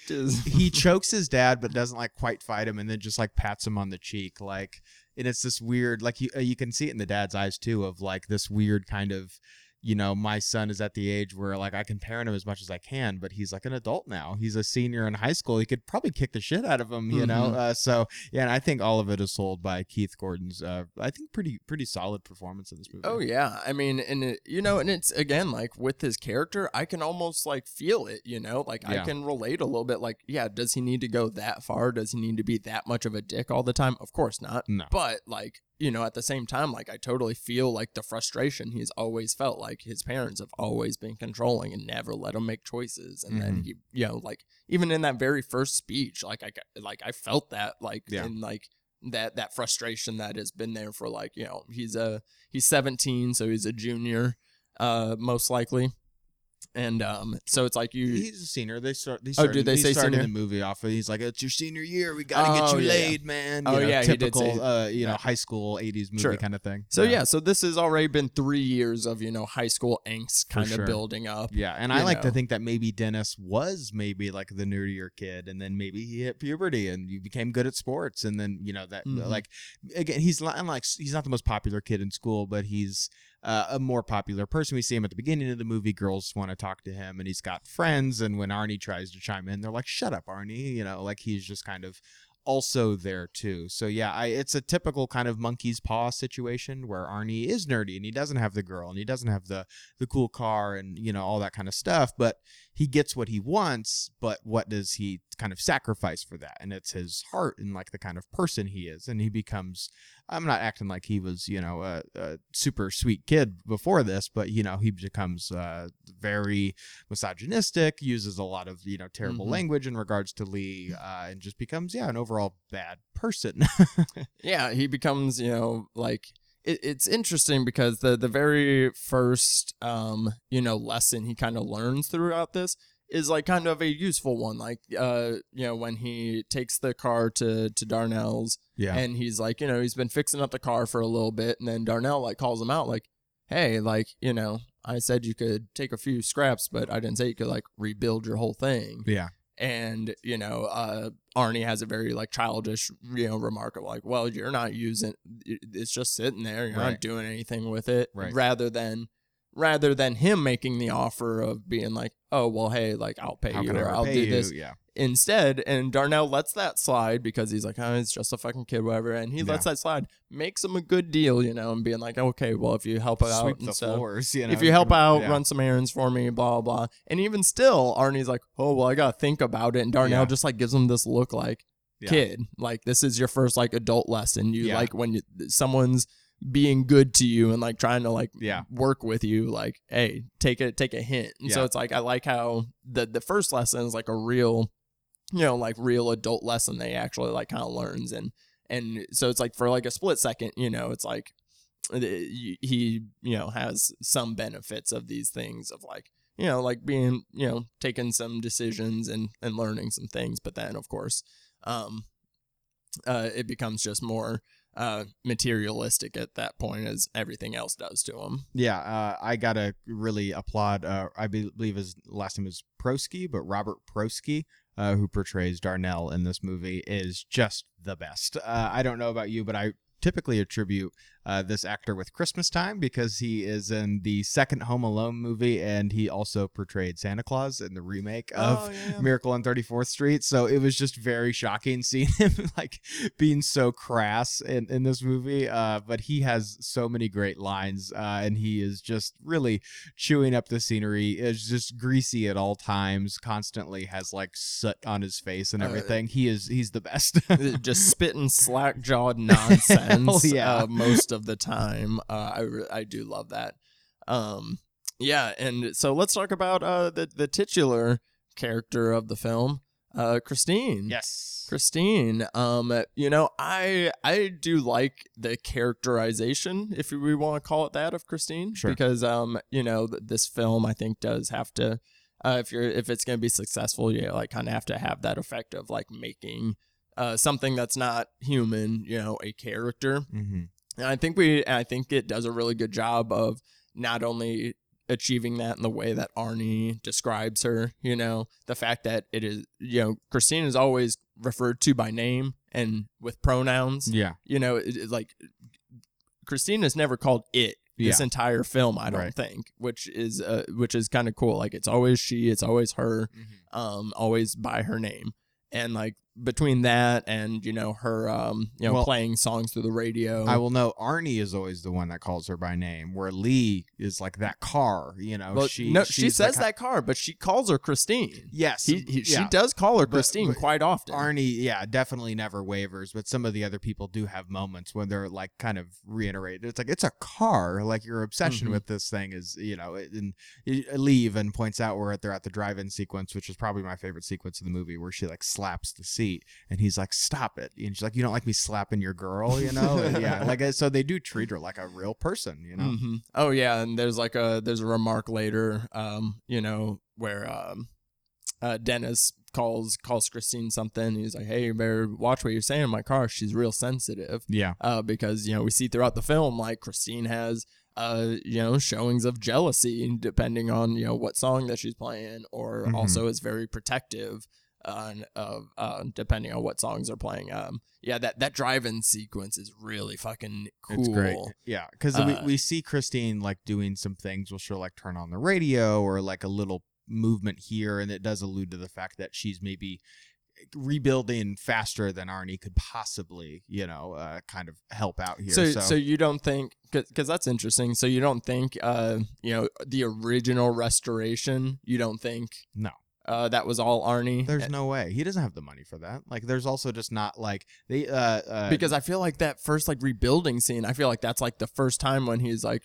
his. he chokes his dad but doesn't like quite fight him and then just like pats him on the cheek like and it's this weird like you uh, you can see it in the dad's eyes too of like this weird kind of you know my son is at the age where like I can parent him as much as I can but he's like an adult now he's a senior in high school he could probably kick the shit out of him you know Mhm. uh, so yeah and I think all of it is sold by Keith Gordon's uh I think pretty pretty solid performance in this movie Oh yeah, I mean, and it, you know, and it's again like with his character, I can almost like feel it. You know, like I can relate a little bit. Like, yeah, does he need to go that far? Does he need to be that much of a dick all the time? Of course not. no But like, you know, at the same time, like I totally feel like the frustration he's always felt. Like his parents have always been controlling and never let him make choices. And then Mhm. he, you know, like even in that very first speech, like I, like I felt that, like Yeah. in like that that frustration that has been there for like you know he's a he's 17 so he's a junior uh most likely and um so it's like you He's a senior. They start. They Oh, started, did they he say started senior? the movie off of? He's like, "It's your senior year. We gotta get Oh, you yeah, yeah. laid, man." Oh, know, yeah, he did typical, say- uh, you know, yeah. high school '80s movie Sure. kind of thing. so yeah. so this has already been three years of you know high school angst For kind of sure. building up Yeah, and you I like to think that maybe Dennis was maybe like the nerdier kid, and then maybe he hit puberty and you became good at sports, and then you know that Mhm. like again he's not unlike he's not the most popular kid in school, but he's uh, a more popular person. We see him at the beginning of the movie. Girls want to talk to him, and he's got friends. And when Arnie tries to chime in, they're like, "Shut up, Arnie!" You know, like he's just kind of also there too. So yeah, I, it's a typical kind of monkey's paw situation where Arnie is nerdy and he doesn't have the girl and he doesn't have the the cool car and you know all that kind of stuff, but he gets what he wants, but what does he kind of sacrifice for that? And it's his heart and like the kind of person he is and he becomes I'm not acting like he was, you know, a, a super sweet kid before this, but you know, he becomes uh, very misogynistic, uses a lot of you know terrible Mhm. language in regards to Leigh, uh, and just becomes yeah an overall bad person. yeah he becomes you know like it, it's interesting because the the very first um you know lesson he kind of learns throughout this is like kind of a useful one like uh you know when he takes the car to to darnell's yeah, and he's like you know he's been fixing up the car for a little bit and then darnell like calls him out like hey like you know i said you could take a few scraps but i didn't say you could like rebuild your whole thing yeah, and you know uh arnie has a very like childish you know remark of like well you're not using it's just sitting there you're Right. not doing anything with it Right. rather than rather than him making the offer of being like oh well hey like i'll pay How you or i'll do you? this Yeah, instead and darnell lets that slide because he's like oh it's just a fucking kid whatever and he lets that slide makes him a good deal you know and being like okay well if you help out sweep and the stuff floors. You know, if you help out, yeah. run some errands for me, blah blah. blah. And even still, Arnie's like, "Oh well, I gotta think about it." And Darnell Yeah. just like gives him this look, like, Yeah. "Kid, like this is your first like adult lesson. You Yeah. like when you, someone's being good to you and like trying to like Yeah. work with you. Like, hey, take a take a hint." And so it's like I like how the the first lesson is like a real, you know, like real adult lesson they actually like kind of learns and and so it's like for like a split second, you know, it's like he you know has some benefits of these things of like you know like being you know taking some decisions and and learning some things but then of course um uh it becomes just more uh materialistic at that point as everything else does to him Yeah, uh, I gotta really applaud. Uh, I be- believe his last name is Prosky, but Robert Prosky, uh, who portrays Darnell in this movie, is just the best. Uh, I don't know about you, but I typically attribute uh, this actor with Christmas time because he is in the second Home Alone movie, and he also portrayed Santa Claus in the remake of Miracle on 34th Street. So it was just very shocking seeing him like being so crass in, in this movie. Uh, but he has so many great lines, uh, and he is just really chewing up the scenery. Is just greasy at all times. Constantly has like soot on his face and Uh, everything. he is he's the best. just spitting slack jawed nonsense yeah. uh, most of the time. Uh, I re- I do love that. Um, yeah, and so let's talk about uh, the the titular character of the film, uh, Christine. yes. Christine, um, you know, I I do like the characterization, if we want to call it that, of Christine, Sure. because um, you know, th- this film I think does have to, uh, if you're if it's gonna be successful, you like kind of have to have that effect of like making uh something that's not human, you know, a character. Mm-hmm. And I think we, I think it does a really good job of not only achieving that in the way that Arnie describes her, you know, the fact that it is, you know, Christine is always referred to by name and with pronouns, Yeah. you know, it, it- like Christine is never called it this Yeah. entire film, I don't Right. think, which is, uh, which is kind of cool. Like it's always she, it's always her, um, always by her name. And like between that and, you know, her, um, you know, Well, playing songs through the radio. I will know Arnie is always the one that calls her by name, where Leigh is like that car, you know. Well, she no, she says that car, but she calls her Christine. Yes, He, he, She does call her Christine but quite often. Arnie, yeah, definitely never wavers, but some of the other people do have moments when they're like kind of reiterated. It's like it's a car, like your obsession Mhm. with this thing is, you know, and Leigh even points out where they're at the drive-in sequence, which is probably my favorite sequence of the movie, where she like slaps the seat, and he's like, "Stop it!" And she's like, "You don't like me slapping your girl, you know?" And yeah, like uh, so they do treat her like a real person, you know. Mhm. Oh yeah, and there's like a there's a remark later, um, you know, where um, uh, Dennis calls calls Christine something. He's like, "Hey, you better watch what you're saying in my car. She's real sensitive." Yeah, Uh, because you know we see throughout the film like Christine has uh you know showings of jealousy depending on you know what song that she's playing, or Mhm. also is very protective. Uh, of uh, depending on what songs are playing. Um, yeah, that that drive-in sequence is really fucking cool. It's great. Yeah, because Uh, we, we see Christine like doing some things where she'll like turn on the radio or like a little movement here, and it does allude to the fact that she's maybe rebuilding faster than Arnie could possibly, you know, uh, kind of help out here. So, So, so, you don't think because that's interesting. So you don't think, uh, you know, the original restoration. You don't think, No. Uh, that was all Arnie. There's no way he doesn't have the money for that. Like, there's also just not like they. Uh, uh, because I feel like that first like rebuilding scene, I feel like that's like the first time when he's like,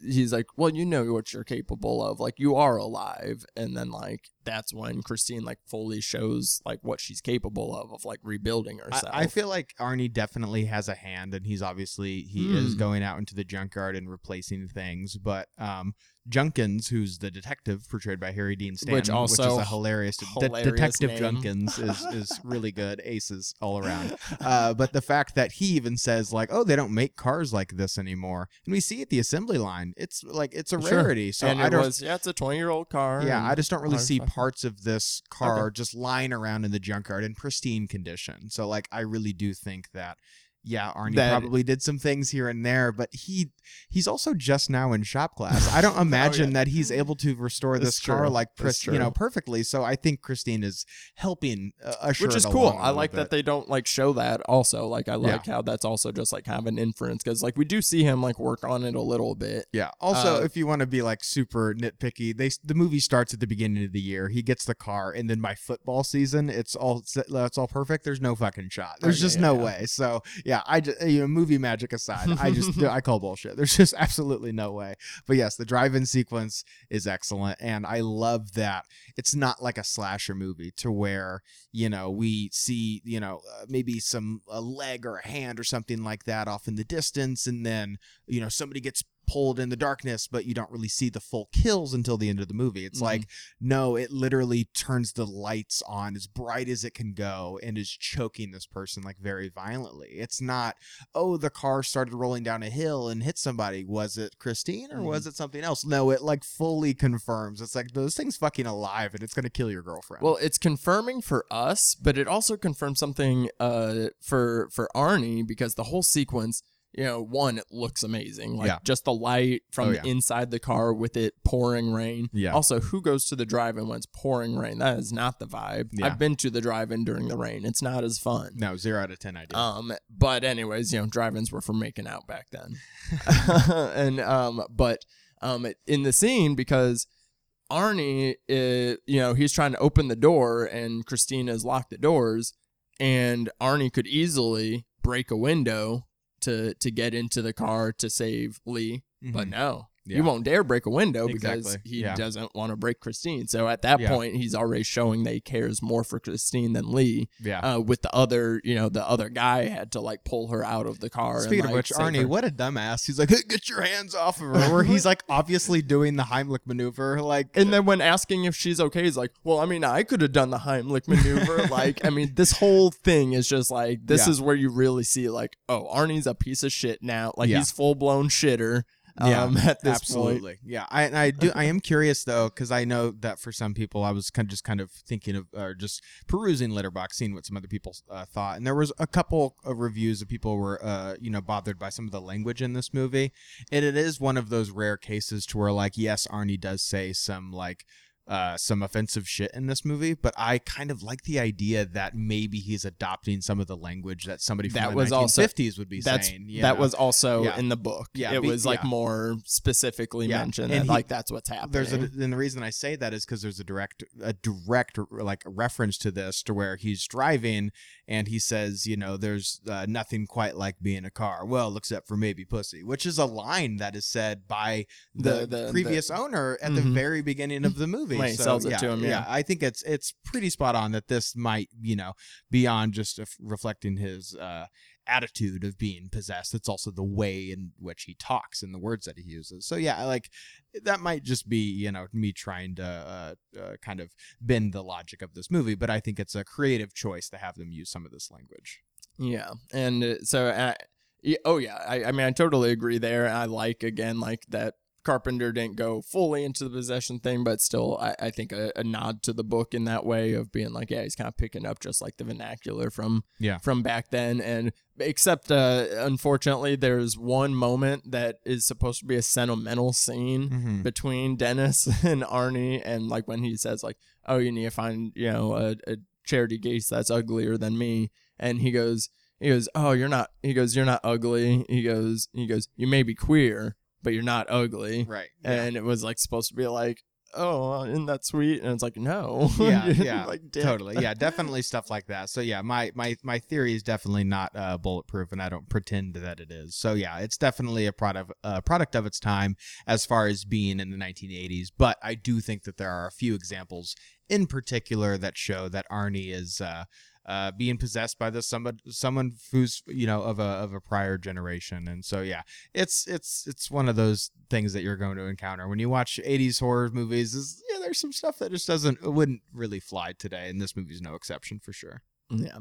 he's like, well, you know what you're capable of, like you are alive, and then like that's when Christine like fully shows like what she's capable of, of like rebuilding herself. I, I feel like Arnie definitely has a hand, and he's obviously he is Hmm. going out into the junkyard and replacing things. But um, Junkins, who's the detective portrayed by Harry Dean Stanton, Which also is a hilarious, de- detective name. Junkins is is really good, aces all around. Uh, but the fact that he even says like, oh, they don't make cars like this anymore, and we see at the assembly line, it's like it's a Sure. rarity. So and I it don't. was yeah, it's a 20 year old car. Yeah, I just don't really see fucking- parts of this car just lying around in the junkyard in pristine condition. So, like, I really do think that, yeah, Arnie That- probably did some things here and there, but he he's also just now in shop class. I don't imagine that he's able to restore That's this car true. like That's you know perfectly. So I think Christine is helping uh, usher which is cool. along a I little like that bit. they don't like show that. Also, like I like how that's also just like kind of an inference because like we do see him like work on it a little bit. Yeah. Also, Uh, if you want to be like super nitpicky, they the movie starts at the beginning of the year. He gets the car, and then by football season, it's all it's all perfect. There's no fucking shot. There's Okay, just yeah, no yeah. way. So yeah, I just you know movie magic aside, I just I call bullshit. There's just absolutely no way. But yes, the drive-in sequence is excellent, and I love that it's not like a slasher movie to where you know we see you know uh, maybe some a leg or a hand or something like that off in the distance, and then you know somebody gets pulled in the darkness but you don't really see the full kills until the end of the movie. It's Mhm. like no it literally turns the lights on as bright as it can go and is choking this person like very violently. It's not oh the car started rolling down a hill and hit somebody. Was it christine or was it something else? No it like fully confirms. It's like those things fucking alive and it's gonna kill your girlfriend. Well, it's confirming for us, but it also confirms something uh for for Arnie because the whole sequence, you know, one it looks amazing, like Yeah. just the light from Oh, yeah. inside the car with it pouring rain. Yeah. Also, who goes to the drive-in when it's pouring rain? That is not the vibe. Yeah. I've been to the drive-in during the rain. It's not as fun. no zero out of ten idea Um, but anyways, you know, drive-ins were for making out back then, and um, but um, in the scene because Arnie, is, you know, he's trying to open the door and Christina's locked the doors, and Arnie could easily break a window to to get into the car to save Leigh, but Mhm. no. Yeah. He won't dare break a window because he Yeah. doesn't want to break Christine. So at that Yeah. point, he's already showing that he cares more for Christine than Leigh yeah uh, with the other, you know, the other guy had to like pull her out of the car. Speaking and, of which, Arnie, her. what a dumbass. He's like, hey, get your hands off of her. Where he's like obviously doing the Heimlich maneuver. Like, And then when asking if she's okay, he's like, "Well, I mean, I could have done the Heimlich maneuver." like, I mean, this whole thing is just like this is where you really see like, oh, Arnie's a piece of shit now. Like he's full blown shitter. Yeah, um, at this absolutely. point. Yeah. I, and I do, I am curious though, because I know that for some people, I was kind of just kind of thinking of, or just perusing Letterboxd, seeing what some other people uh, thought. And there was a couple of reviews of people were, uh, you know, bothered by some of the language in this movie. And it is one of those rare cases to where, like, yes, Arnie does say some, like, uh, some offensive shit in this movie, but I kind of like the idea that maybe he's adopting some of the language that somebody from That the was also- 1950s would be That's saying. that know? was also Yeah. in the book. Yeah, it be- was like yeah. more specifically Yeah, mentioned and that he- like that's what's happening. there's a and the reason I say that is because there's a direct a direct like reference to this to where he's driving and he says you know there's uh, nothing quite like being a car well except for maybe pussy which is a line that is said by the, The- the- previous owner at the Mhm. very beginning of the movie When he So, sells it yeah, to him, yeah. I think it's it's pretty spot on that this might you know beyond just f- reflecting his uh attitude of being possessed it's also the way in which he talks and the words that he uses so yeah like that might just be you know me trying to uh, uh, kind of bend the logic of this movie but i think it's a creative choice to have them use some of this language Yeah, and uh, so uh, oh yeah, I, I mean I totally agree there. I like again like that Carpenter didn't go fully into the possession thing, but still I, I think a, a nod to the book in that way of being like yeah he's kind of picking up just like the vernacular from Yeah. from back then and except uh, unfortunately there's one moment that is supposed to be a sentimental scene mm-hmm. between Dennis and Arnie, and like when he says like, "Oh, you need to find you know a, a charity case that's uglier than me," and he goes, he goes, "Oh, you're not," he goes, "You're not ugly," he goes, he goes, "You may be queer, but you're not ugly," right and it was like supposed to be like. oh, isn't that sweet? And it's like, no. Yeah, yeah, like, totally yeah definitely stuff like that so yeah my my my theory is definitely not uh, bulletproof and i don't pretend that it is so yeah it's definitely a product uh, product of its time as far as being in the 1980s but i do think that there are a few examples in particular that show that arnie is uh uh, being possessed by this someone someone who's you know of a of a prior generation. And so yeah it's it's it's one of those things that you're going to encounter. When you watch 80s horror movies is yeah there's some stuff that just doesn't wouldn't really fly today and this movie's no exception for sure. Yeah.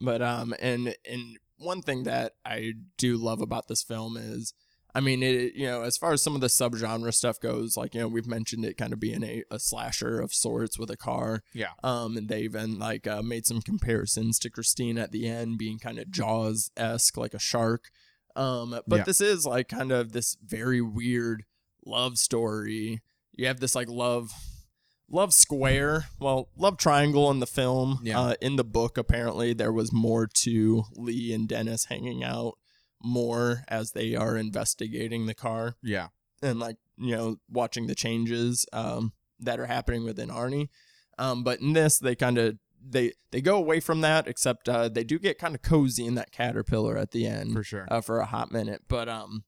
But um and and one thing that I do love about this film is I mean it you know, as far as some of the subgenre stuff goes, like, you know, we've mentioned it kind of being a, a slasher of sorts with a car. Yeah. Um and they even like uh, made some comparisons to Christine at the end being kind of Jaws esque, like a shark. Um but Yeah. this is like kind of this very weird love story. You have this like love love square well love triangle in the film Yeah. uh, in the book apparently there was more to leigh and dennis hanging out more as they are investigating the car yeah and like you know watching the changes um, that are happening within arnie um, but in this they kind of they they go away from that except uh, they do get kind of cozy in that caterpillar at the end for sure uh, for a hot minute. But um,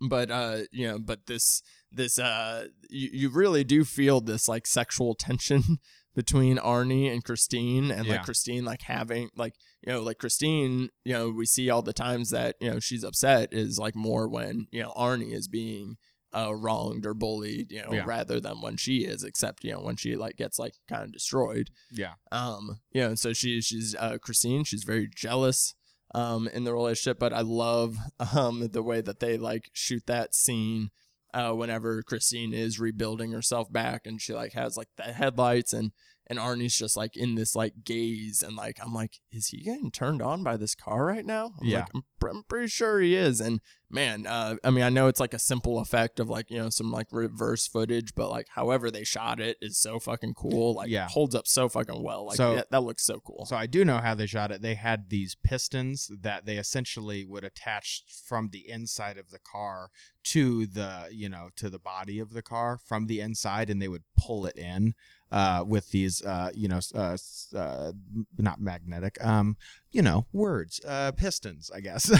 but uh, you know, but this this uh, you, you really do feel this like sexual tension between Arnie and Christine, and Yeah. like Christine like having like you know like Christine, you know, we see all the times that you know she's upset is like more when you know Arnie is being uh wronged or bullied, you know, Yeah. rather than when she is, except you know when she like gets like kind of destroyed yeah um you know so she she's uh christine she's very jealous um in the relationship but i love um the way that they like shoot that scene uh whenever christine is rebuilding herself back and she like has like the headlights and and arnie's just like in this like gaze and like i'm like is he getting turned on by this car right now I'm Yeah. like, I'm, I'm pretty sure he is and man uh i mean i know it's like a simple effect of like you know some like reverse footage but like however they shot it is so fucking cool like Yeah. holds up so fucking well like So- that, that looks so cool So I do know how they shot it. They had these pistons that they essentially would attach from the inside of the car to the, you know, to the body of the car from the inside, and they would pull it in uh, with these, uh, you know, uh, uh, not magnetic, um, you know, words, uh, pistons, I guess.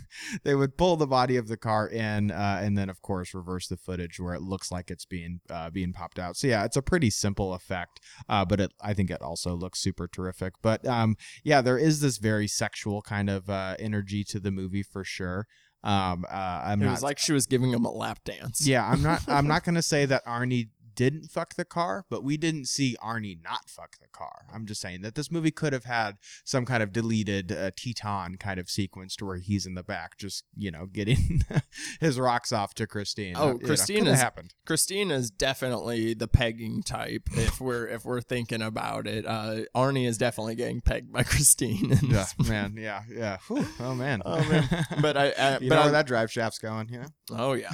they would pull the body of the car in, uh, and then of course reverse the footage where it looks like it's being uh, being popped out. So yeah, it's a pretty simple effect uh, but it, I think it also looks super terrific. But um, yeah, there is this very sexual kind of uh, energy to the movie for sure. Um, uh, I'm it not, was like she was giving him a lap dance yeah, I'm not, I'm not gonna say that Arnie didn't fuck the car, but we didn't see Arnie not fuck the car. I'm just saying that this movie could have had some kind of deleted uh, Teton kind of sequence to where he's in the back, just you know, getting his rocks off to Christine. Oh, Uh, you know, Christine happened. Christine is definitely the pegging type. If we're if we're thinking about it, uh, Arnie is definitely getting pegged by Christine. in Yeah, man. Yeah, yeah. Whew. Oh man. Oh, man. But I, I you but know I, where that drive shaft's going, you know? Oh yeah,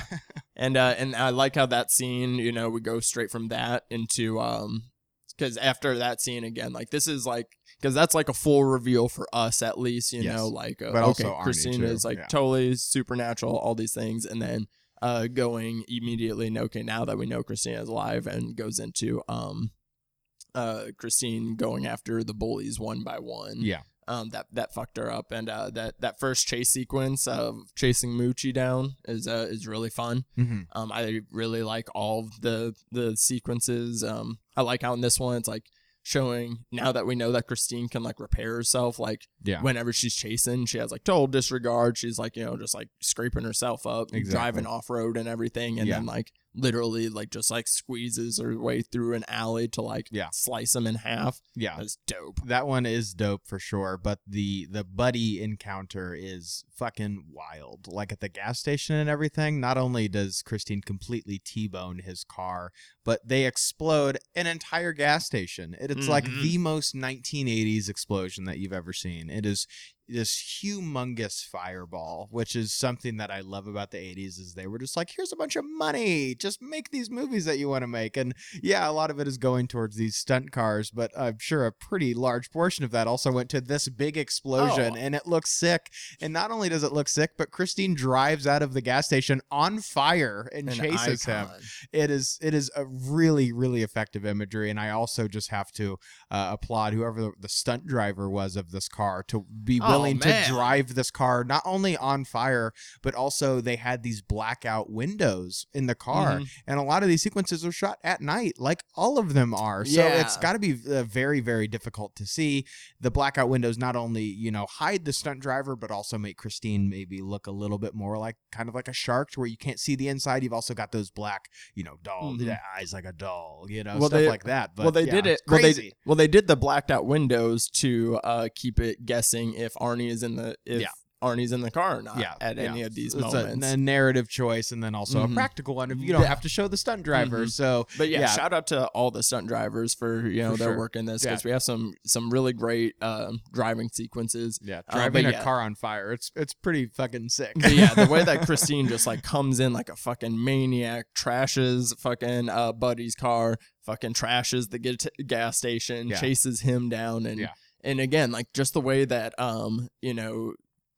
and uh, and I like how that scene. You know, we go straight from that into um, because after that scene again, like this is like because that's like a full reveal for us at least. You Yes. know, like uh, okay, too. is like Yeah. totally supernatural, all these things, and then uh, going immediately. Okay, now that we know Christina is alive, and goes into um, uh, Christine going after the bullies one by one Yeah. Um, that that fucked her up. And uh, that that first chase sequence of chasing Moochie down is uh, is really fun. Mm-hmm. Um, I really like all the the sequences. Um, I like how in this one it's like showing now that we know that Christine can like repair herself. Like Yeah. whenever she's chasing, she has like total disregard. She's like you know just like scraping herself up, Exactly. driving off road and everything, and Yeah. then like literally like just like squeezes her way through an alley to like Yeah. slice him in half. Yeah. That's dope. That one is dope for sure, but the the buddy encounter is fucking wild. Like at the gas station and everything, not only does Christine completely T-bone his car, but they explode an entire gas station. It, it's like Mhm. the most 1980s explosion that you've ever seen. It is this humongous fireball, which is something that I love about the 80s is they were just like, here's a bunch of money. Just make these movies that you want to make. And yeah, a lot of it is going towards these stunt cars, but I'm sure a pretty large portion of that also went to this big explosion Oh. and it looks sick. And not only does it look sick, but Christine drives out of the gas station on fire and An chases him it is it is a really really effective imagery and i also just have to uh, applaud whoever the, the stunt driver was of this car to be Oh, willing to drive this car not only on fire but also they had these blackout windows in the car. Mhm. and a lot of these sequences are shot at night like all of them are. So it's got to be uh, very very difficult to see. The blackout windows not only you know hide the stunt driver but also make christine maybe look a little bit more like kind of like a shark to where you can't see the inside. You've also got those black you know doll Mhm. eyes like a doll you know Well, stuff they- like that. But well, they yeah, did it. Well, crazy. they well they did the blacked out windows to uh, keep it guessing if Arnie is in the if Yeah. Arnie's in the car or not yeah, at yeah. any of these it's moments. A, a narrative choice, and then also Mhm. a practical one if you don't Yeah. have to show the stunt driver. So But yeah, Yeah. shout out to all the stunt drivers for you know For their sure. work in this Yeah. because we have some some really great um, driving sequences. yeah, Uh, driving but a yeah. car on fire, it's it's pretty fucking sick. But yeah, the way that Christine just like comes in like a fucking maniac, trashes fucking uh Buddy's car, fucking trashes the get- gas station, Yeah. chases him down, and Yeah. And again like just the way that um you know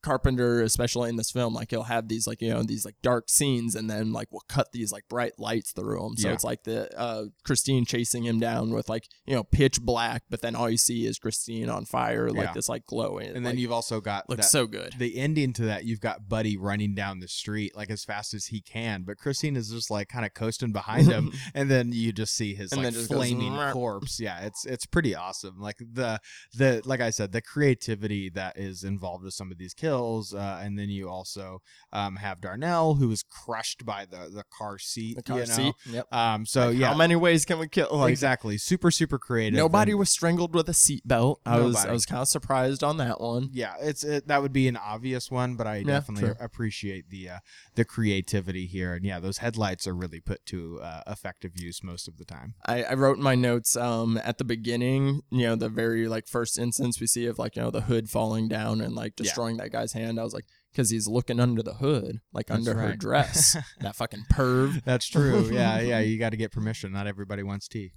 Carpenter, especially in this film, like he'll have these like you know these like dark scenes, and then like we'll cut these like bright lights through them. So Yeah. it's like the uh, Christine chasing him down with like you know pitch black, but then all you see is Christine on fire, like Yeah. this like glowing. and then like, you've also got looks that- so good. the ending to that. You've got Buddy running down the street like as fast as he can, but Christine is just like kind of coasting behind him, and then you just see his And like just goes, flaming corpse. Yeah, it's it's pretty awesome. Like the the like I said, the creativity that is involved with some of these kills, uh, and then you also um, have Darnell who is crushed by the the car seat. the car you know? seat. Yep. Um. So Like, yeah. how many ways can we kill? Like, exactly. Super super creative. Nobody and- was strangled with a seatbelt. I was I was kind of surprised on that one. yeah, it's it, that would be an obvious one, but I definitely true. appreciate the uh, the creativity here, and yeah, those headlights are really put to uh, effective use most of the time. I, I wrote in my notes um at the beginning, you know, the very like first instance we see of like you know the hood falling down and like Yeah. destroying that guy's hand. I was like, because he's looking under the hood, like That's under her dress. that fucking perv. That's true. yeah, yeah, you got to get permission. Not everybody wants tea.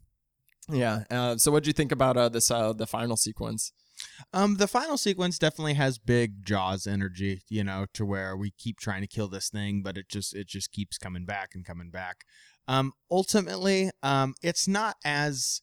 Yeah. Uh, so what do you think about uh this uh the final sequence? Um, the final sequence definitely has big Jaws energy, you know, to where we keep trying to kill this thing, but it just it just keeps coming back and coming back. Um, ultimately, um, it's not as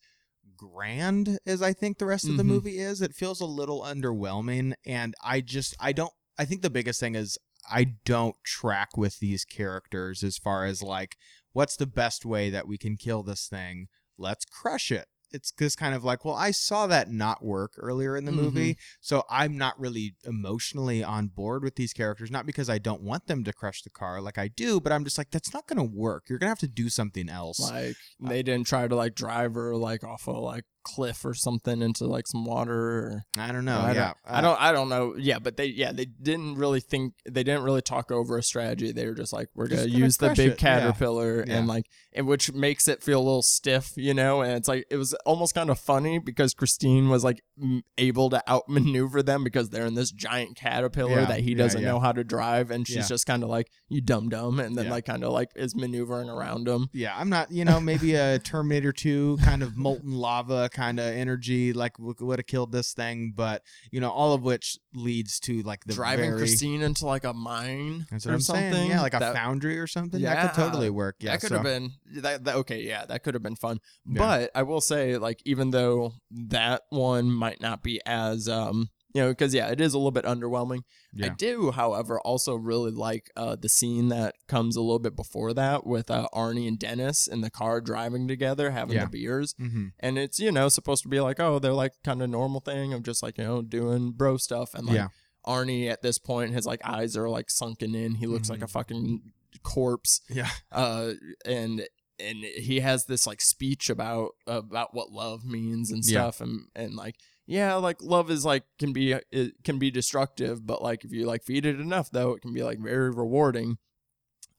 grand as I think the rest of the Mhm. movie is. It feels a little underwhelming, and I just I don't. I think the biggest thing is I don't track with these characters as far as like what's the best way that we can kill this thing. Let's crush it. It's just kind of like, well, I saw that not work earlier in the Mhm. movie, so I'm not really emotionally on board with these characters. Not because I don't want them to crush the car, like I do, but I'm just like, that's not going to work. You're gonna have to do something else. Like they didn't try to like drive her like off a like cliff or something into like some water or I don't know. I yeah, don't, I don't uh, I don't know. Yeah, but they yeah, they didn't really think they didn't really talk over a strategy. They were just like we're Just to gonna use the big it, caterpillar Yeah. and like and which makes it feel a little stiff, you know, and it's like it was almost kind of funny because Christine was like m- able to outmaneuver them because they're in this giant caterpillar Yeah, that he doesn't yeah. know how to drive and she's Yeah. just kind of like you dumb dumb and then Yeah. like kind of like is maneuvering around him. Yeah, I'm not. You know, maybe a Terminator 2 kind of molten lava kind of energy, like would have killed this thing. But you know, all of which leads to like the Driving very, Christine into like a mine or I'm something. saying. Yeah, like a that, foundry or something. Yeah, that could totally work. Yeah, that could so- have been that, that okay yeah that could have been fun Yeah. but i will say like even though that one might not be as um you know because yeah it is a little bit underwhelming i do however also really like uh the scene that comes a little bit before that with uh arnie and dennis in the car driving together having Yeah. the beers Mm-hmm. and it's you know supposed to be like oh they're like kind of normal thing of just like you know doing bro stuff and like Yeah. arnie at this point his like eyes are like sunken in he looks like a fucking corpse Yeah. uh and and he has this like speech about about what love means and Yeah. stuff and and like yeah like love is like can be it can be destructive but like if you like feed it enough though it can be like very rewarding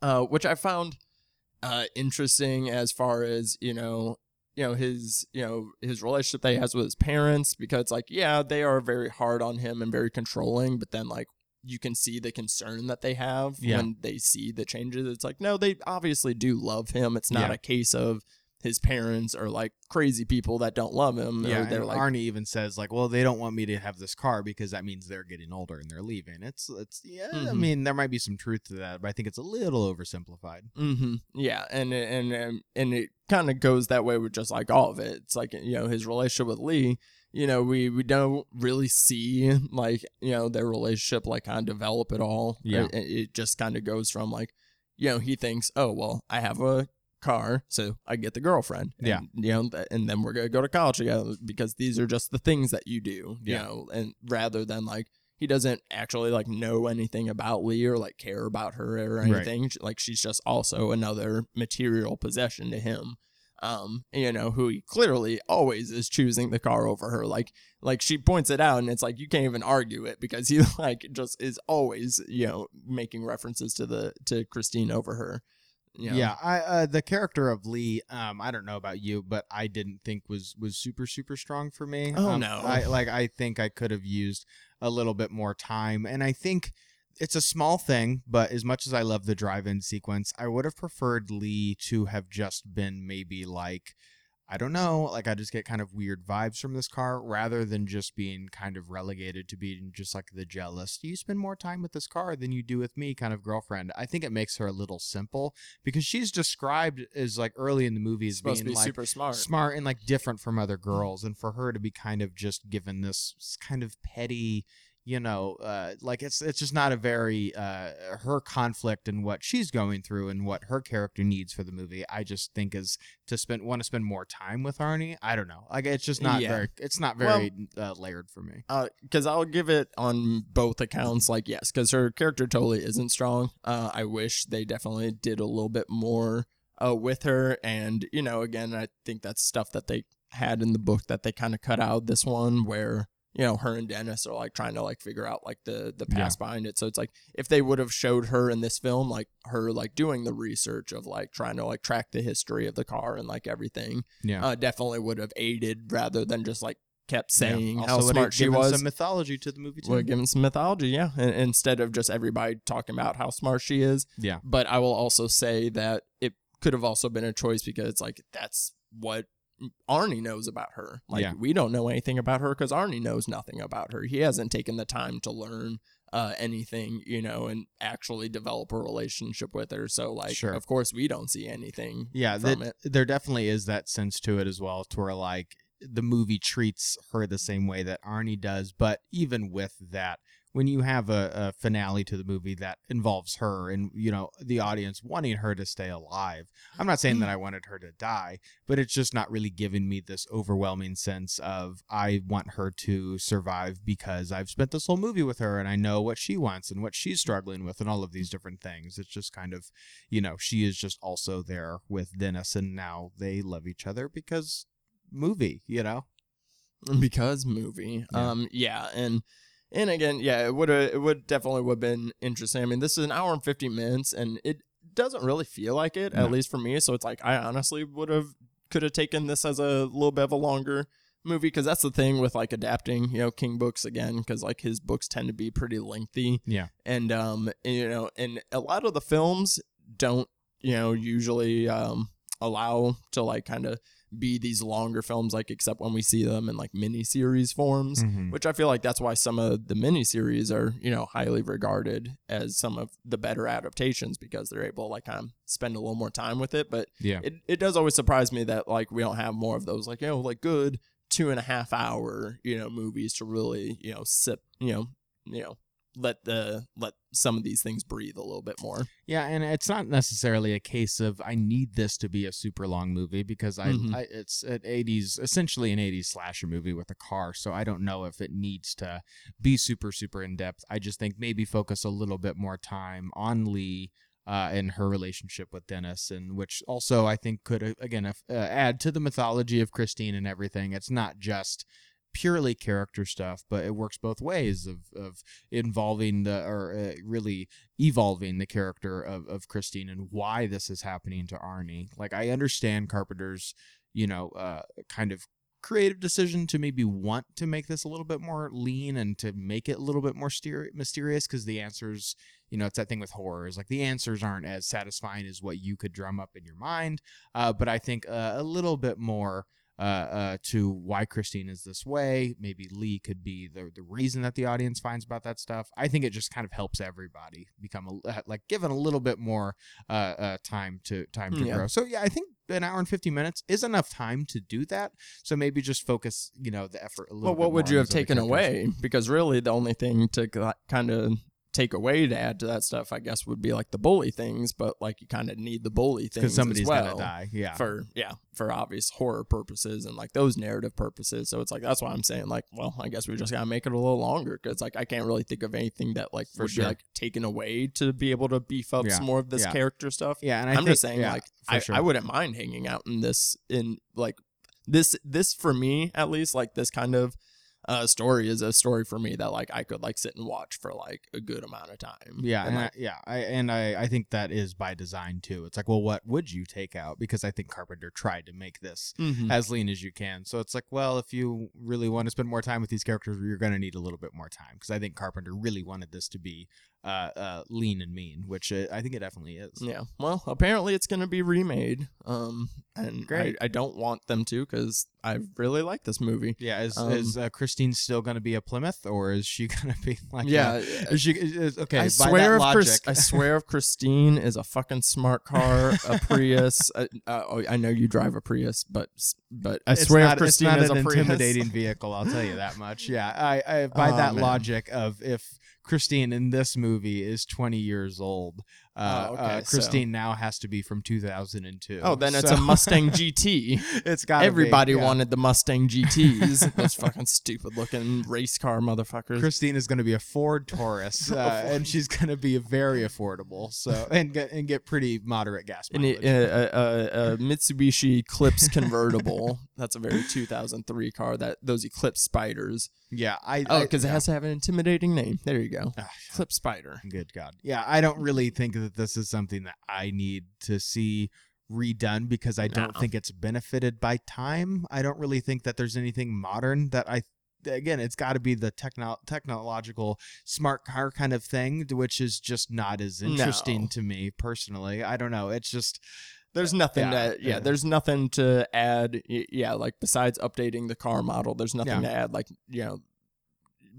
uh which i found uh interesting as far as you know you know his you know his relationship that he has with his parents because like yeah they are very hard on him and very controlling but then like you can see the concern that they have Yeah. when they see the changes it's like no they obviously do love him it's not Yeah. a case of his parents are like crazy people that don't love him Yeah, they're like Arnie even says like, "Well, they don't want me to have this car because that means they're getting older and they're leaving." It's it's yeah. I Mhm. mean, there might be some truth to that, but I think it's a little oversimplified. Mm-hmm. Yeah, and and and, and it kind of goes that way with just like all of it. It's like you know his relationship with Leigh. You know, we we don't really see like you know their relationship like kind of develop at all. Yeah. it, it just kind of goes from like you know he thinks, oh well, I have a car, so I get the girlfriend. And, Yeah. you know, th- and then we're gonna go to college together because these are just the things that you do. You Yeah. know, and rather than like he doesn't actually like know anything about Leigh or like care about her or Right. anything. Like she's just also another material possession to him. Um, you know, who he clearly always is choosing the car over her. Like, like she points it out, and it's like you can't even argue it because he like just is always, you know, making references to the to Christine over her. You know? Yeah, I uh, the character of Leigh, um, I don't know about you, but I didn't think was was super super strong for me. Oh, Um, no. I like I think I could have used a little bit more time, and I think it's a small thing, but as much as I love the drive-in sequence, I would have preferred Leigh to have just been maybe like. I don't know, like I just get kind of weird vibes from this car rather than just being kind of relegated to being just like the jealous. Do you spend more time with this car than you do with me kind of girlfriend? I think it makes her a little simple because she's described as like early in the movie as supposed being be like super smart. smart and like different from other mm-hmm. girls and for her to be kind of just given this kind of petty you know uh like it's it's just not a very uh her conflict and what she's going through and what her character needs for the movie i just think is to spend want to spend more time with arnie i don't know like it's just not Yeah. very it's not Well- very uh, layered for me because I'll give it on both accounts. Like, yes, because her character totally isn't strong. Uh, I wish they definitely did a little bit more uh, with her. And, you know, again, I think that's stuff that they had in the book that they kind of cut out this one where, you know, her and Dennis are like trying to like figure out like the, the Yeah. past behind it. So it's like if they would have showed her in this film, like her like doing the research of like trying to like track the history of the car and like everything, yeah uh, definitely would have aided rather than just like kept saying Yeah. how smart she was. some mythology to the movie too We're giving some mythology, yeah, in- instead of just everybody talking about how smart she is. yeah But I will also say that it could have also been a choice because it's like that's what Arnie knows about her. Like Yeah. we don't know anything about her because Arnie knows nothing about her. He hasn't taken the time to learn uh, anything, you know, and actually develop a relationship with her. So like, Sure. of course, we don't see anything. Yeah, from that, it. there definitely is that sense to it as well, to where like the movie treats her the same way that Arnie does. But even with that, when you have a, a finale to the movie that involves her and you know the audience wanting her to stay alive, I'm not saying that I wanted her to die, but it's just not really giving me this overwhelming sense of I want her to survive because I've spent this whole movie with her and I know what she wants and what she's struggling with and all of these different things. It's just kind of you know, she is just also there with Dennis, and now they love each other because movie, you know? because movie. Yeah. Um, yeah, and and again, yeah, it would it would definitely would have been interesting. I mean, this is an hour and fifty minutes, and it doesn't really feel like it, No. at least for me. So it's like I honestly would have could have taken this as a little bit of a longer movie because that's the thing with like adapting, you know, King books again because like his books tend to be pretty lengthy Yeah. and um you know and a lot of the films don't you know usually um allow to like kind of be these longer films like except when we see them in like mini series forms Mhm. which i feel like that's why some of the mini series are you know highly regarded as some of the better adaptations because they're able to like kind of spend a little more time with it but Yeah. it, it does always surprise me that like we don't have more of those like you know like good two and a half hour you know movies to really you know sip you know you know let the let some of these things breathe a little bit more Yeah, and it's not necessarily a case of I need this to be a super long movie because I, Mhm. I it's an 80s essentially an 80s slasher movie with a car, so I don't know if it needs to be super super in depth. I just think maybe focus a little bit more time on Leigh uh, and her relationship with Dennis, and which also I think could uh, again uh, add to the mythology of Christine and everything. It's not just purely character stuff, but it works both ways of, of involving the or uh, really evolving the character of, of Christine and why this is happening to Arnie. Like I understand Carpenter's, you know, uh, kind of creative decision to maybe want to make this a little bit more lean and to make it a little bit more steri- mysterious because the answers, you know, it's that thing with horror is like the answers aren't as satisfying as what you could drum up in your mind. Uh, but I think uh, a little bit more uh, uh, to why Christine is this way. Maybe Leigh could be the the reason that the audience finds about that stuff. I think it just kind of helps everybody become a, like given a little bit more uh, uh, time to time to Yeah. grow. So yeah, I think an hour and fifty minutes is enough time to do that. So maybe just focus, you know, the effort a little. Well, what would you have taken away? Because really, the only thing to kind of take away to add to that stuff, I guess, would be like the bully things. But like, you kind of need the bully things Because somebody's as well gonna die. Yeah. for yeah for obvious horror purposes and like those narrative purposes. So it's like that's why I'm saying like, well, I guess we just gotta make it a little longer because like I can't really think of anything that like For would sure. be like taken away to be able to beef up Yeah. some more of this Yeah. character stuff. yeah, and I I'm think, just saying, yeah, like, I, sure. I wouldn't mind hanging out in this, in like this, this for me at least, like this kind of uh, story is a story for me that like I could like sit and watch for like a good amount of time. Yeah, and, and like, I, yeah, I, and I, I think that is by design too. It's like, well, what would you take out? Because I think Carpenter tried to make this mhm. as lean as you can. So it's like, well, if you really want to spend more time with these characters, you're going to need a little bit more time. Because I think Carpenter really wanted this to be uh, uh, lean and mean, which uh, I think it definitely is. Yeah. Well, apparently it's going to be remade. Um, and Great. I, I don't want them to because I really like this movie. Yeah, is Um, is uh, Christine still going to be a Plymouth, or is she going to be like? yeah. uh, is she is, okay? I swear, if logic, Chris, I swear, if Christine is a fucking smart car, a Prius. Uh, uh, oh, I know you drive a Prius, but but I It's swear, not, if Christine is an a Prius, intimidating vehicle. I'll tell you that much. Yeah, I, I by Oh, that man. logic of if Christine in this movie is 20 years old, uh, Oh, okay, uh, so- Christine now has to be from 2002. Oh, then it's So- a Mustang GT. it's got Everybody be, yeah. wanted the Mustang GTs. Those fucking stupid looking race car motherfuckers. Christine is going to be a Ford Taurus, uh, and she's going to be very affordable. So and get and get pretty moderate gas mileage. it- uh, uh, uh, a Mitsubishi Eclipse convertible. That's a very 2003 car. That those Eclipse Spiders. yeah, I Oh, because it has to have an intimidating name. There you go. Ah, Eclipse Spider. Good God. Yeah, I don't really think that this is something that I need to see redone because I don't No. think it's benefited by time. I don't really think that there's anything modern that I again, it's got to be the techno- technological smart car kind of thing, which is just not as interesting No. to me personally. I don't know. It's just There's uh, nothing Yeah, to yeah, yeah. There's nothing to add. Yeah, like besides updating the car model, there's nothing Yeah. to add. Like you know,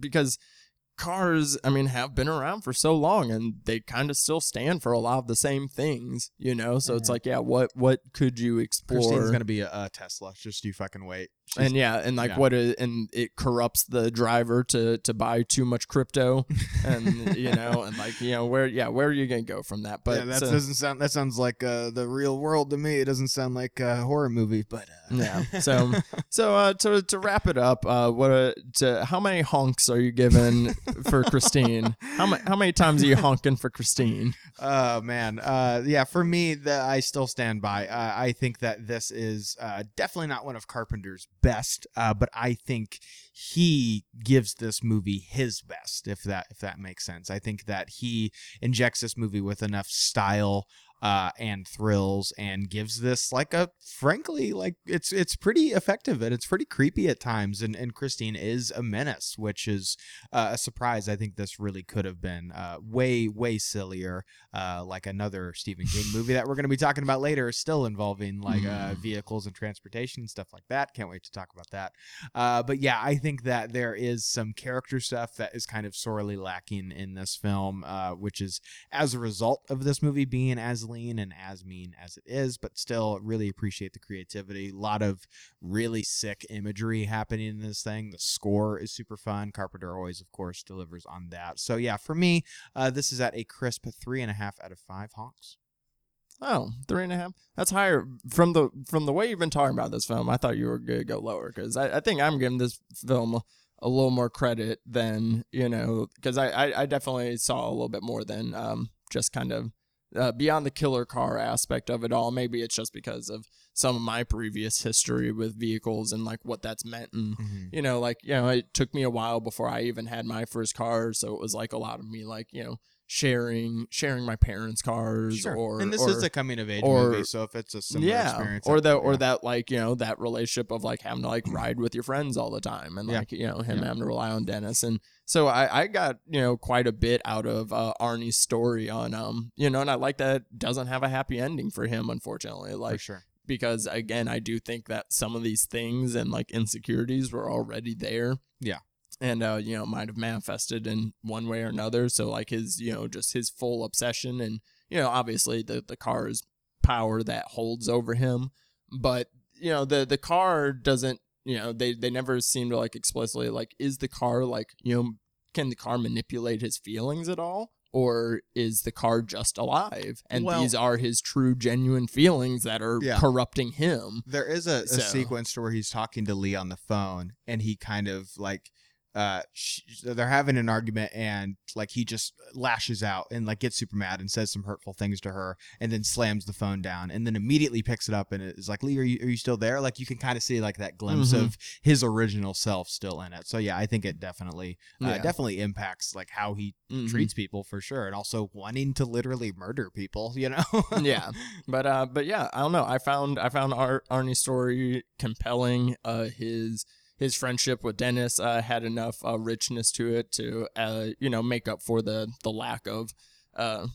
because cars, I mean, have been around for so long, and they kind of still stand for a lot of the same things. You know, so it's Mhm. like, yeah, what what could you explore? Christine's going to be a, a Tesla. Just you fucking wait. She's- and yeah, and like yeah. what it, and it corrupts the driver to to buy too much crypto, and you know, and like you know where yeah where are you gonna go from that? But yeah, that so- doesn't sound. That sounds like uh, the real world to me. It doesn't sound like a horror movie, but uh, Yeah. So so uh, to to wrap it up, uh, what uh, to how many honks are you giving for Christine? How many how many times are you honking for Christine? Oh man, uh, yeah. For me, the, I still stand by. Uh, I think that this is uh, definitely not one of Carpenter's best, uh, but I think he gives this movie his best. If that if that makes sense, I think that he injects this movie with enough style uh, and thrills, and gives this like a frankly like it's it's pretty effective and it's pretty creepy at times. And and Christine is a menace, which is uh, a surprise. I think this really could have been uh, way way sillier uh, like another Stephen King movie that we're going to be talking about later, still involving like uh, vehicles and transportation and stuff like that. Can't wait to talk about that. Uh, but yeah, I think that there is some character stuff that is kind of sorely lacking in this film, uh, which is as a result of this movie being as lean and as mean as it is, but still really appreciate the creativity. A lot of really sick imagery happening in this thing. The score is super fun. Carpenter always, of course, delivers on that. So yeah, for me, uh, this is at a crisp three and a half out of five honks. Oh, three and a half. That's higher from the from the way you've been talking about this film. I thought you were gonna go lower because I, I think I'm giving this film a, a little more credit than you know because I, I I definitely saw a little bit more than um just kind of uh, beyond the killer car aspect of it all. Maybe it's just because of some of my previous history with vehicles and like what that's meant and you know like you know it took me a while before I even had my first car, so it was like a lot of me like you know sharing sharing my parents' cars or and this or, is a coming of age or- movie, so if it's a similar yeah, experience, or that or yeah. that like you know that relationship of like having to like ride with your friends all the time and Yeah. like you know him having to rely on Dennis and so I I got you know quite a bit out of uh, Arnie's story on um you know and I like that it doesn't have a happy ending for him unfortunately for like sure. because again I do think that some of these things and like insecurities were already there Yeah. And uh you know might have manifested in one way or another. So like his you know just his full obsession and you know obviously the the car's power that holds over him. But you know the the car doesn't you know they they never seem to like explicitly like is the car like you know can the car manipulate his feelings at all? Or is the car just alive? And Well- these are his true genuine feelings that are Yeah. corrupting him. There is a, a So- sequence where he's talking to Leigh on the phone, and he kind of like uh sh- they're having an argument and like he just lashes out and like gets super mad and says some hurtful things to her and then slams the phone down and then immediately picks it up and is like leigh are you, are you still there like you can kind of see like that glimpse Mhm. of his original self still in it so yeah i think it definitely uh, Yeah. definitely impacts like how he Mhm. treats people for sure and also wanting to literally murder people you know yeah but uh but yeah i don't know i found i found Ar- arnie's story compelling uh his his friendship with dennis uh had enough uh, richness to it to uh you know make up for the the lack of uh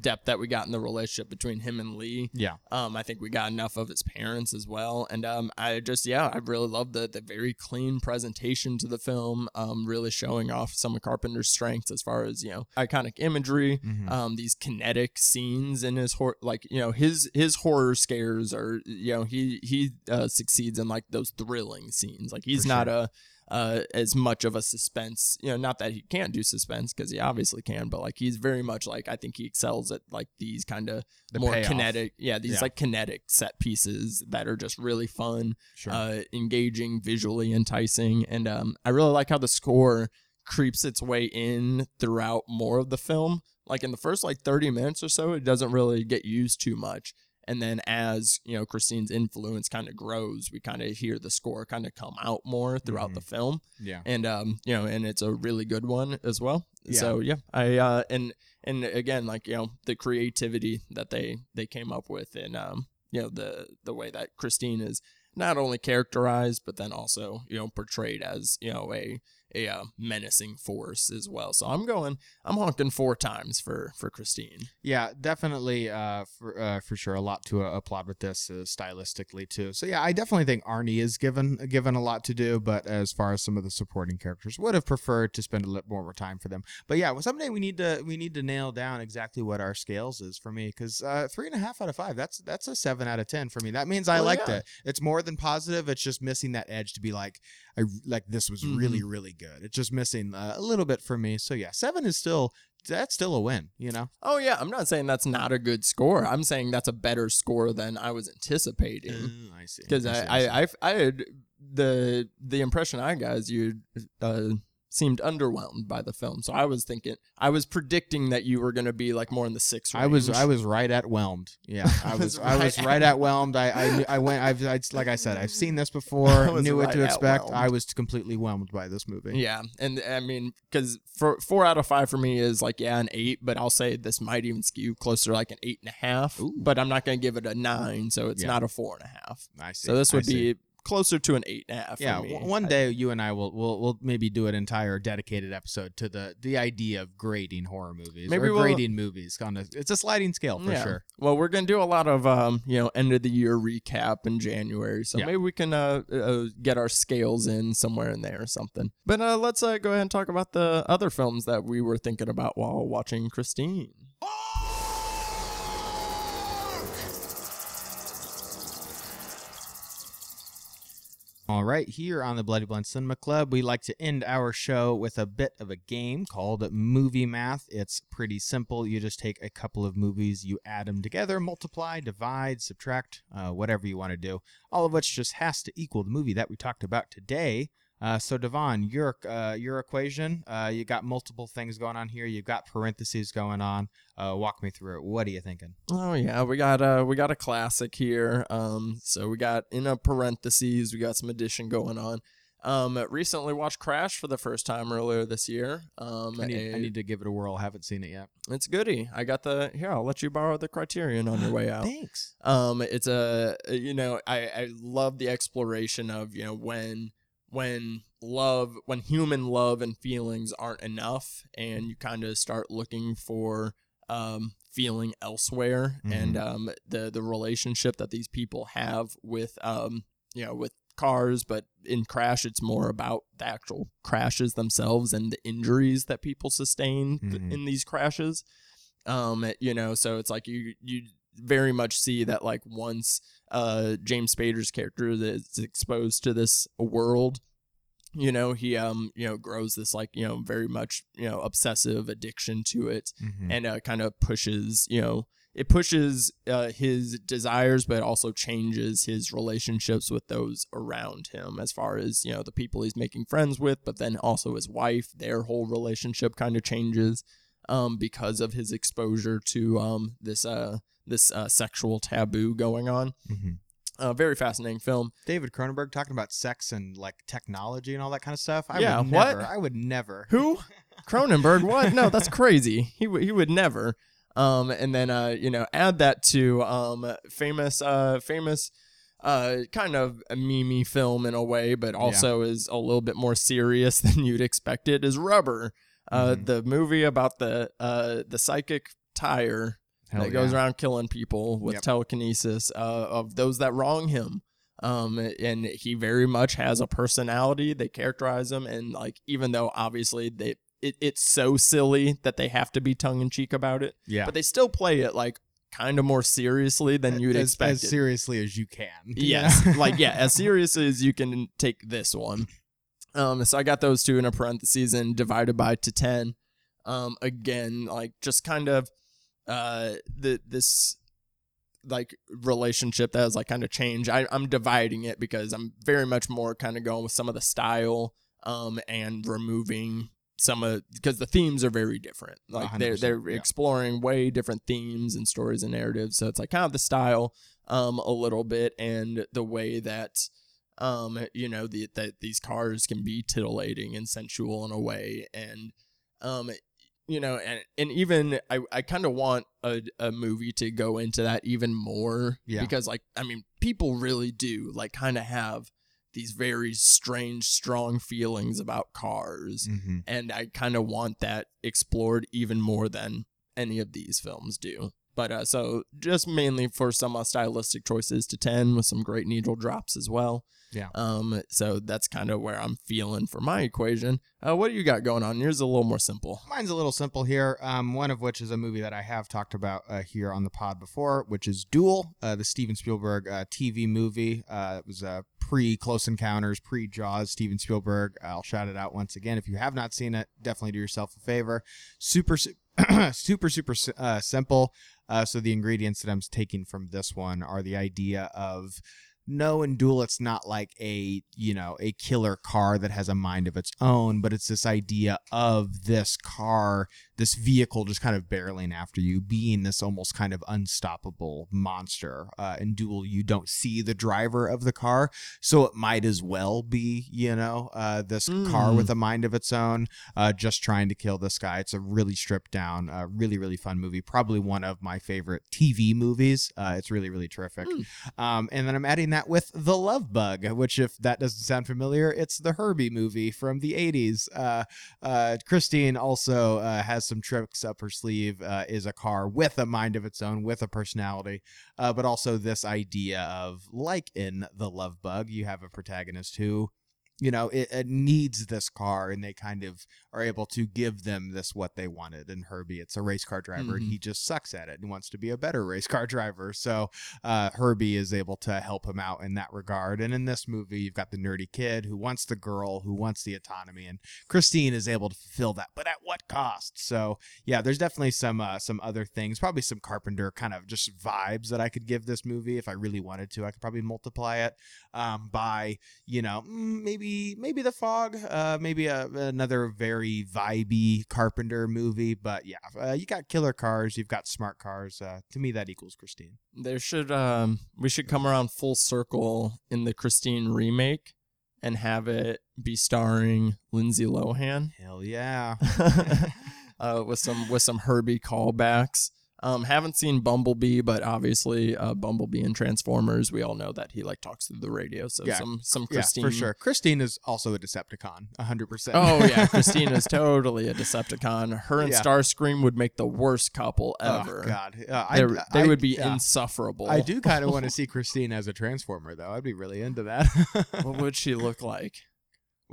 depth that we got in the relationship between him and leigh yeah um, I think we got enough of his parents as well, and um, I just yeah, I really love the the very clean presentation to the film, um, really showing off some of Carpenter's strengths as far as you know iconic imagery, Mhm. um, these kinetic scenes in his horror, like you know his his horror scares are you know he he uh, succeeds in like those thrilling scenes, like he's For not sure. a uh, as much of a suspense, you know, not that he can't do suspense because he obviously can, but like he's very much like I think he excels at like these kind of The more payoff. kinetic, yeah, these Yeah. like kinetic set pieces that are just really fun, sure uh, engaging, visually enticing, and um, I really like how the score creeps its way in throughout more of the film. Like in the first like thirty minutes or so, it doesn't really get used too much. And then as you know, Christine's influence kind of grows, we kind of hear the score kind of come out more throughout Mhm. the film yeah and um you know and it's a really good one as well Yeah. so yeah i uh and and again like you know the creativity that they they came up with and um you know the the way that christine is not only characterized but then also you know portrayed as you know a a uh, menacing force as well so i'm going i'm honking four times for for christine Yeah, definitely. Uh, for uh, for sure, a lot to uh, applaud with this uh, stylistically too. So yeah, I definitely think Arnie is given given a lot to do, but as far as some of the supporting characters, would have preferred to spend a little more time for them. But yeah, well, someday we need to we need to nail down exactly what our scales is for me because uh, three and a half out of five. That's that's a seven out of ten for me. That means I Well, liked yeah. it. It's more than positive. It's just missing that edge to be like, I like this was really Mm-hmm. really good. It's just missing uh, a little bit for me. So yeah, seven is still that's still a win. You know. oh yeah i'm not saying that's not a good score i'm saying that's a better score than i was anticipating Oh, I see. because see, I. I, I I had the the impression I got is you uh, seemed underwhelmed by the film. So I was thinking I was predicting that you were going to be like more in the six. Range. I was. I was right at whelmed. Yeah, I was was I was right right at- whelmed. I I, I went. I've I, like I said, I've seen this before. Knew what to expect. whelmed. I was completely whelmed by this movie. Yeah, and I mean, because for four out of five for me is like yeah an eight, but I'll say this might even skew closer to like an eight and a half. Ooh. But I'm not going to give it a nine, so it's Yeah. not a four and a half. I see. So this I would see. Closer to an eight and a half. Yeah, for me. one day you and I will will will maybe do an entire dedicated episode to the the idea of grading horror movies Maybe or we'll- grading movies. On a, it's a sliding scale for Yeah. sure. Well, we're gonna do a lot of um, you know, end of the year recap in January, so Yeah. maybe we can uh, uh get our scales in somewhere in there or something. But uh, let's uh, go ahead and talk about the other films that we were thinking about while watching Christine. All right, here on the Bloody Blunts Cinema Club, we like to end our show with a bit of a game called Movie Math. It's pretty simple. You just take a couple of movies, you add them together, multiply, divide, subtract, uh, whatever you want to do. All of which just has to equal the movie that we talked about today. Uh, so Devon, your uh, your equation, uh, you got multiple things going on here. You've got parentheses going on. Uh, walk me through it. What are you thinking? Oh yeah, we got uh we got a classic here. Um, so we got in a parentheses, we got some addition going on. Um, recently watched Crash for the first time earlier this year. Um, I need, I a- need to give it a whirl. Haven't seen it yet. it's goody. I got the here. I'll let you borrow the Criterion on your way out. Thanks. Um, it's a you know I I love the exploration of you know when when love when human love and feelings aren't enough and you kind of start looking for um feeling elsewhere and um the the relationship that these people have with um you know with cars but in crash it's more about the actual crashes themselves and the injuries that people sustain th- Mhm. in these crashes um you know so it's like you you very much see that like once uh James Spader's character that's exposed to this world you know he um you know grows this like you know very much you know obsessive addiction to it Mhm. and uh, kind of pushes you know it pushes uh, his desires but also changes his relationships with those around him as far as you know the people he's making friends with but then also his wife their whole relationship kind of changes um because of his exposure to um this uh this uh, sexual taboo going on Mhm. uh, very fascinating film David Cronenberg talking about sex and like technology and all that kind of stuff. I Yeah, would what? never. I would never. Who? Cronenberg? What? No, that's crazy. He w- he would never. Um, and then uh, you know, add that to um, famous uh, famous uh, kind of a meme film in a way, but also is a little bit more serious than you'd expect it. Is Rubber, uh, Mhm. the movie about the uh, the psychic tire Hell that goes around killing people with Yep. telekinesis uh, of those that wrong him. Um, and he very much has a personality. They characterize him, and like even though obviously they it, it's so silly that they have to be tongue in cheek about it, Yeah. but they still play it like kind of more seriously than you'd as, expect. as seriously as you can. Yes, like yeah, as seriously as you can take this one. Um, so I got those two in a parentheses and divided by to ten. Um, again, like just kind of uh the this like relationship that has like kind of changed. I, I'm dividing it because I'm very much more kind of going with some of the style um and removing some of because the themes are very different. Like they're 100%, they're yeah. exploring way different themes and stories and narratives. So it's like kind of the style um a little bit and the way that um you know the that these cars can be titillating and sensual in a way and um you know and and even i i kind of want a, a movie to go into that even more Yeah. because like i mean people really do like kind of have these very strange strong feelings about cars hmm and I kind of want that explored even more than any of these films do. But uh, so just mainly for some uh, stylistic choices to ten with some great needle drops as well. Yeah. Um. So that's kind of where I'm feeling for my equation. Uh, what do you got going on? Yours is a little more simple. Mine's a little simple here. Um, one of which is a movie that I have talked about uh, here on the pod before, which is Duel, uh, the Steven Spielberg uh, TV movie. Uh, it was uh, pre Close Encounters, pre Jaws. Steven Spielberg. I'll shout it out once again. If you have not seen it, definitely do yourself a favor. Super, super, super uh, simple. Uh, so the ingredients that I'm taking from this one are the idea of no in duel it's not like a you know a killer car that has a mind of its own but it's this idea of this car this vehicle just kind of barreling after you being this almost kind of unstoppable monster uh, in duel you don't see the driver of the car so it might as well be you know uh, this car Mm. with a mind of its own uh, just trying to kill this guy it's a really stripped down uh, really really fun movie probably one of my favorite tv movies uh, it's really really terrific Mm. um, and then I'm adding that with The Love Bug, which, if that doesn't sound familiar, it's the Herbie movie from the 80s. Uh, uh, Christine also uh, has some tricks up her sleeve, uh, is a car with a mind of its own, with a personality, uh, but also this idea of, like in The Love Bug, you have a protagonist who. You know, it, it needs this car, and they kind of are able to give them this what they wanted. And Herbie, it's a race car driver, and Mhm. he just sucks at it and wants to be a better race car driver. So, uh, Herbie is able to help him out in that regard. And in this movie, you've got the nerdy kid who wants the girl, who wants the autonomy, and Christine is able to fulfill that, but at what cost? So yeah, there's definitely some uh, some other things, probably some Carpenter kind of just vibes that I could give this movie if I really wanted to. I could probably multiply it um, by you know mm, maybe maybe the fog, uh, maybe a, another very vibey Carpenter movie. But yeah, uh, you got killer cars, you've got smart cars. Uh, to me, that equals Christine. There should um we should come around full circle in the Christine remake and have it be starring Lindsay Lohan Hell yeah. uh, with some with some Herbie callbacks. Um, haven't seen Bumblebee, but obviously uh, Bumblebee and Transformers, we all know that he like talks through the radio. So Yeah. some some yeah, Christine for sure. Christine is also a Decepticon, 100%. Oh yeah, Christine is totally a Decepticon. Her and Yeah. Starscream would make the worst couple Oh, ever. God. Uh, I- they would be yeah. insufferable. I do kind of want to see Christine as a Transformer, though. I'd be really into that. What would she look like?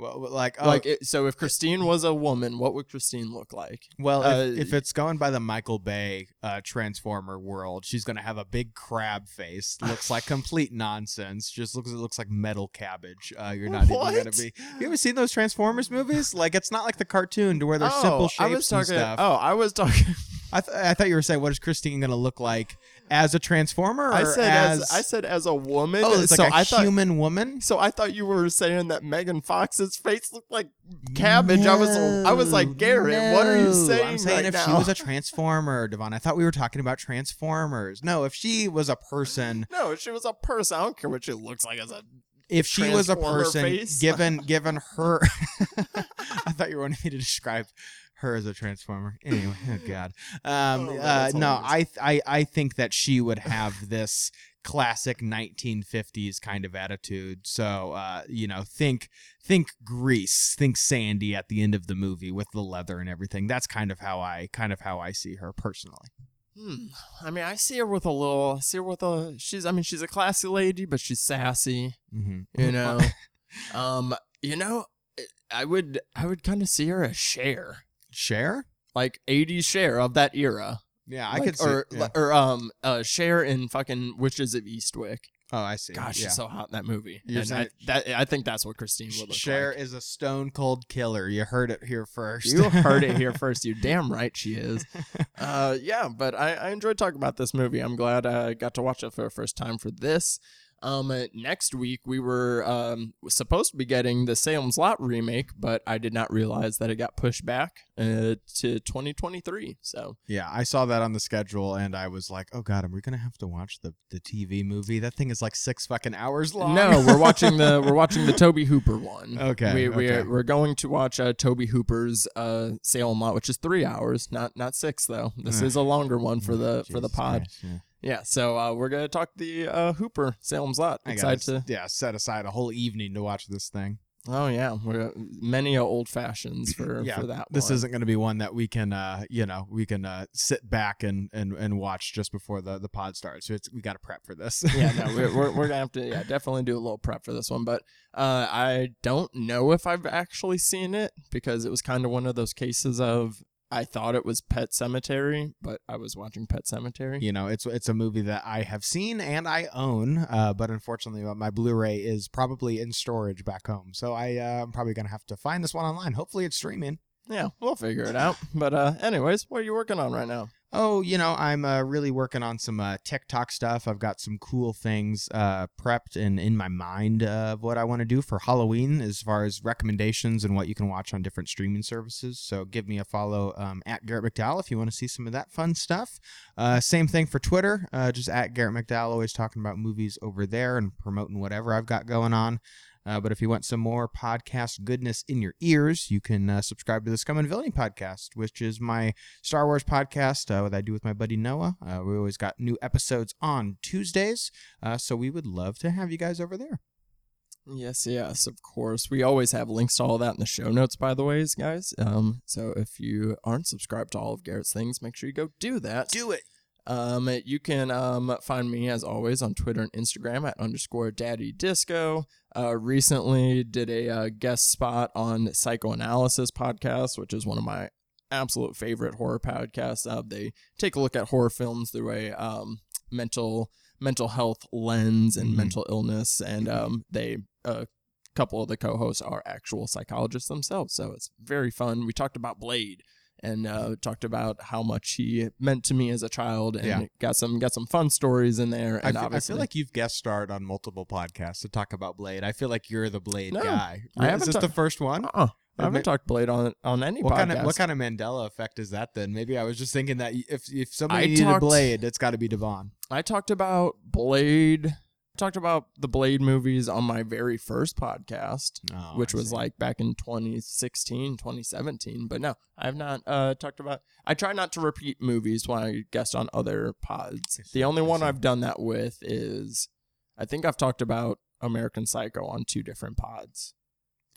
Well, like, oh, Like, it, so if Christine was a woman, what would Christine look like? well, uh, if, if it's going by the Michael Bay uh, Transformer world, she's gonna have a big crab face. Looks like complete nonsense. Just looks it looks like metal cabbage. Uh, you're not even gonna be. You ever seen those Transformers movies? Like, it's not like the cartoon to where there's simple shapes Oh, I was talking. and stuff. Oh, I was talking. I, th- I thought you were saying, what is Christine gonna look like as a Transformer? Or I said as, as, I said as a woman. oh, it's so like a I thought. human woman. So I thought you were saying that Megan Fox's face looked like cabbage. I was I was like Garrett. What are you saying? I'm saying right if now? she was a transformer, Devon. I thought we were talking about transformers. No, if she was a person, no, she was a person. I don't care what she looks like as a. if she was a person, given given her, I thought you wanted me to describe her as a transformer. Anyway, oh god. Um, Oh, uh, no, I. I I think that she would have this classic 1950s kind of attitude. So, uh, you know, think think Grease, think Sandy at the end of the movie with the leather and everything. That's kind of how I kind of how I see her personally. Hmm. I mean, I see her with a little. I see her with a. She's. I mean, she's a classy lady, but she's sassy. Mm-hmm. You know. um. You know. I would. I would kind of see her as Cher, Cher? like '80s Cher of that era. Yeah, I Like, could see. or yeah. or um uh Cher in fucking Witches of Eastwick. oh, I see. Gosh, yeah. she's so hot in that movie. You're and I, saying- that I think that's what Christine would look Cher like. is a stone cold killer. You heard it here first. You heard it here first. You damn right she is. Uh, yeah, but I, I enjoyed talking about this movie. I'm glad I got to watch it for the first time for this. Um, uh, next week we were um supposed to be getting the Salem's Lot remake, but I did not realize that it got pushed back uh, to 2023. So Yeah, I saw that on the schedule and I was like, "Oh god, am we going to have to watch the the TV movie? That thing is like 6 fucking hours long." no, we're watching the we're watching the Tobe Hooper one. Okay, we we okay. are, we're going to watch uh, Tobe Hooper's uh Salem Lot, which is three hours, not not six though. This is a longer one for the for the pod. Christ, yeah. Yeah, so uh, we're gonna talk the uh, Hooper Salem's Lot. I Excited to? yeah, set aside a whole evening to watch this thing. Oh yeah, we're many old fashions for yeah, for that. this one. isn't going to be one that we can, uh, you know, we can uh, sit back and, and, and watch just before the, the pod starts. So it's, we got to prep for this. yeah, no, we're, we're, we're gonna have to yeah definitely do a little prep for this one. But uh, I don't know if I've actually seen it because it was kind of one of those cases of I thought it was Pet Sematary, but I was watching Pet Sematary. you know, it's it's a movie that I have seen and I own, uh, but unfortunately, my Blu-ray is probably in storage back home. So I, uh, I'm probably going to have to find this one online. Hopefully, it's streaming. Yeah, we'll figure it out. But uh, anyways, what are you working on right now? Oh, you know, I'm uh, really working on some uh, TikTok stuff. I've got some cool things uh, prepped and in my mind of what I want to do for Halloween as far as recommendations and what you can watch on different streaming services. So give me a follow um, at Garrett McDowell if you want to see some of that fun stuff. Uh, same thing for Twitter, uh, just at Garrett McDowell, always talking about movies over there and promoting whatever I've got going on. Uh, but if you want some more podcast goodness in your ears, you can uh, subscribe to the Scum and Villainy podcast, which is my Star Wars podcast uh, that I do with my buddy Noah. Uh, we always got new episodes on Tuesdays, uh, so we would love to have you guys over there. Yes, yes, of course. We always have links to all that in the show notes, by the ways, guys. Um, so if you aren't subscribed to all of Garrett's things, make sure you go do that. Do it. Um, you can um find me as always on Twitter and Instagram at underscore Daddy Disco. Uh, recently did a uh, guest spot on Psychoanalysis podcast, which is one of my absolute favorite horror podcasts. Uh, they take a look at horror films through a um mental mental health lens and Mhm. mental illness, and um they a couple of the co-hosts are actual psychologists themselves, so it's very fun. We talked about Blade and uh, talked about how much he meant to me as a child, and Yeah. got some got some fun stories in there. I And feel, I feel like you've guest starred on multiple podcasts to talk about Blade. I feel like you're the Blade No, guy. I Is this ta- the first one? uh-uh. I haven't talked Blade on on any What podcast. kind of what kind of Mandela effect is that then? Maybe I was just thinking that if if somebody I needed talked- a Blade, it's got to be Devon. I talked about Blade. Talked about the Blade movies on my very first podcast, Oh, which I was see. like back in 2016, 2017. But no, I've not uh, talked about. I try not to repeat movies when I guest on other pods. The only one. I've done that with is, I think I've talked about American Psycho on two different pods.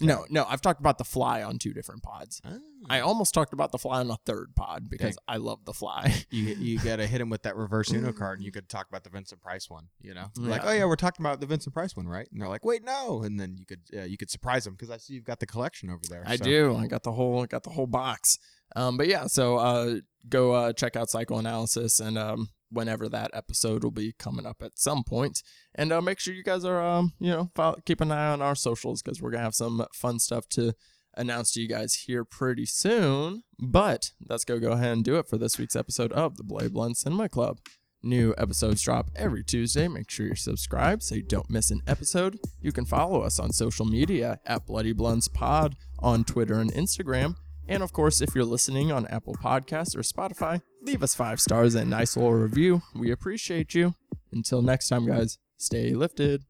No, no, I've talked about The Fly on two different pods. Ah. I almost talked about The Fly on a third pod because I love The Fly. you you gotta hit him with that reverse Uno card, and you could talk about the Vincent Price one. You know, like oh yeah, we're talking about the Vincent Price one, right? And they're like, wait, no, and then you could uh, you could surprise them because I see you've got the collection over there. I so- do. I got the whole I got the whole box. Um, but yeah, so uh, go uh, check out psychoanalysis and um, whenever that episode will be coming up at some point, and uh, make sure you guys are um, you know follow, keep an eye on our socials because we're gonna have some fun stuff to announce to you guys here pretty soon. But let's go go ahead and do it for this week's episode of the Bloody Blunts Cinema Club. New episodes drop every Tuesday. Make sure you're subscribed so you don't miss an episode. You can follow us on social media at Bloody Blunts Pod on Twitter and Instagram. And of course, if you're listening on Apple Podcasts or Spotify, leave us five stars and nice little review. We appreciate you. Until next time, guys, stay lifted.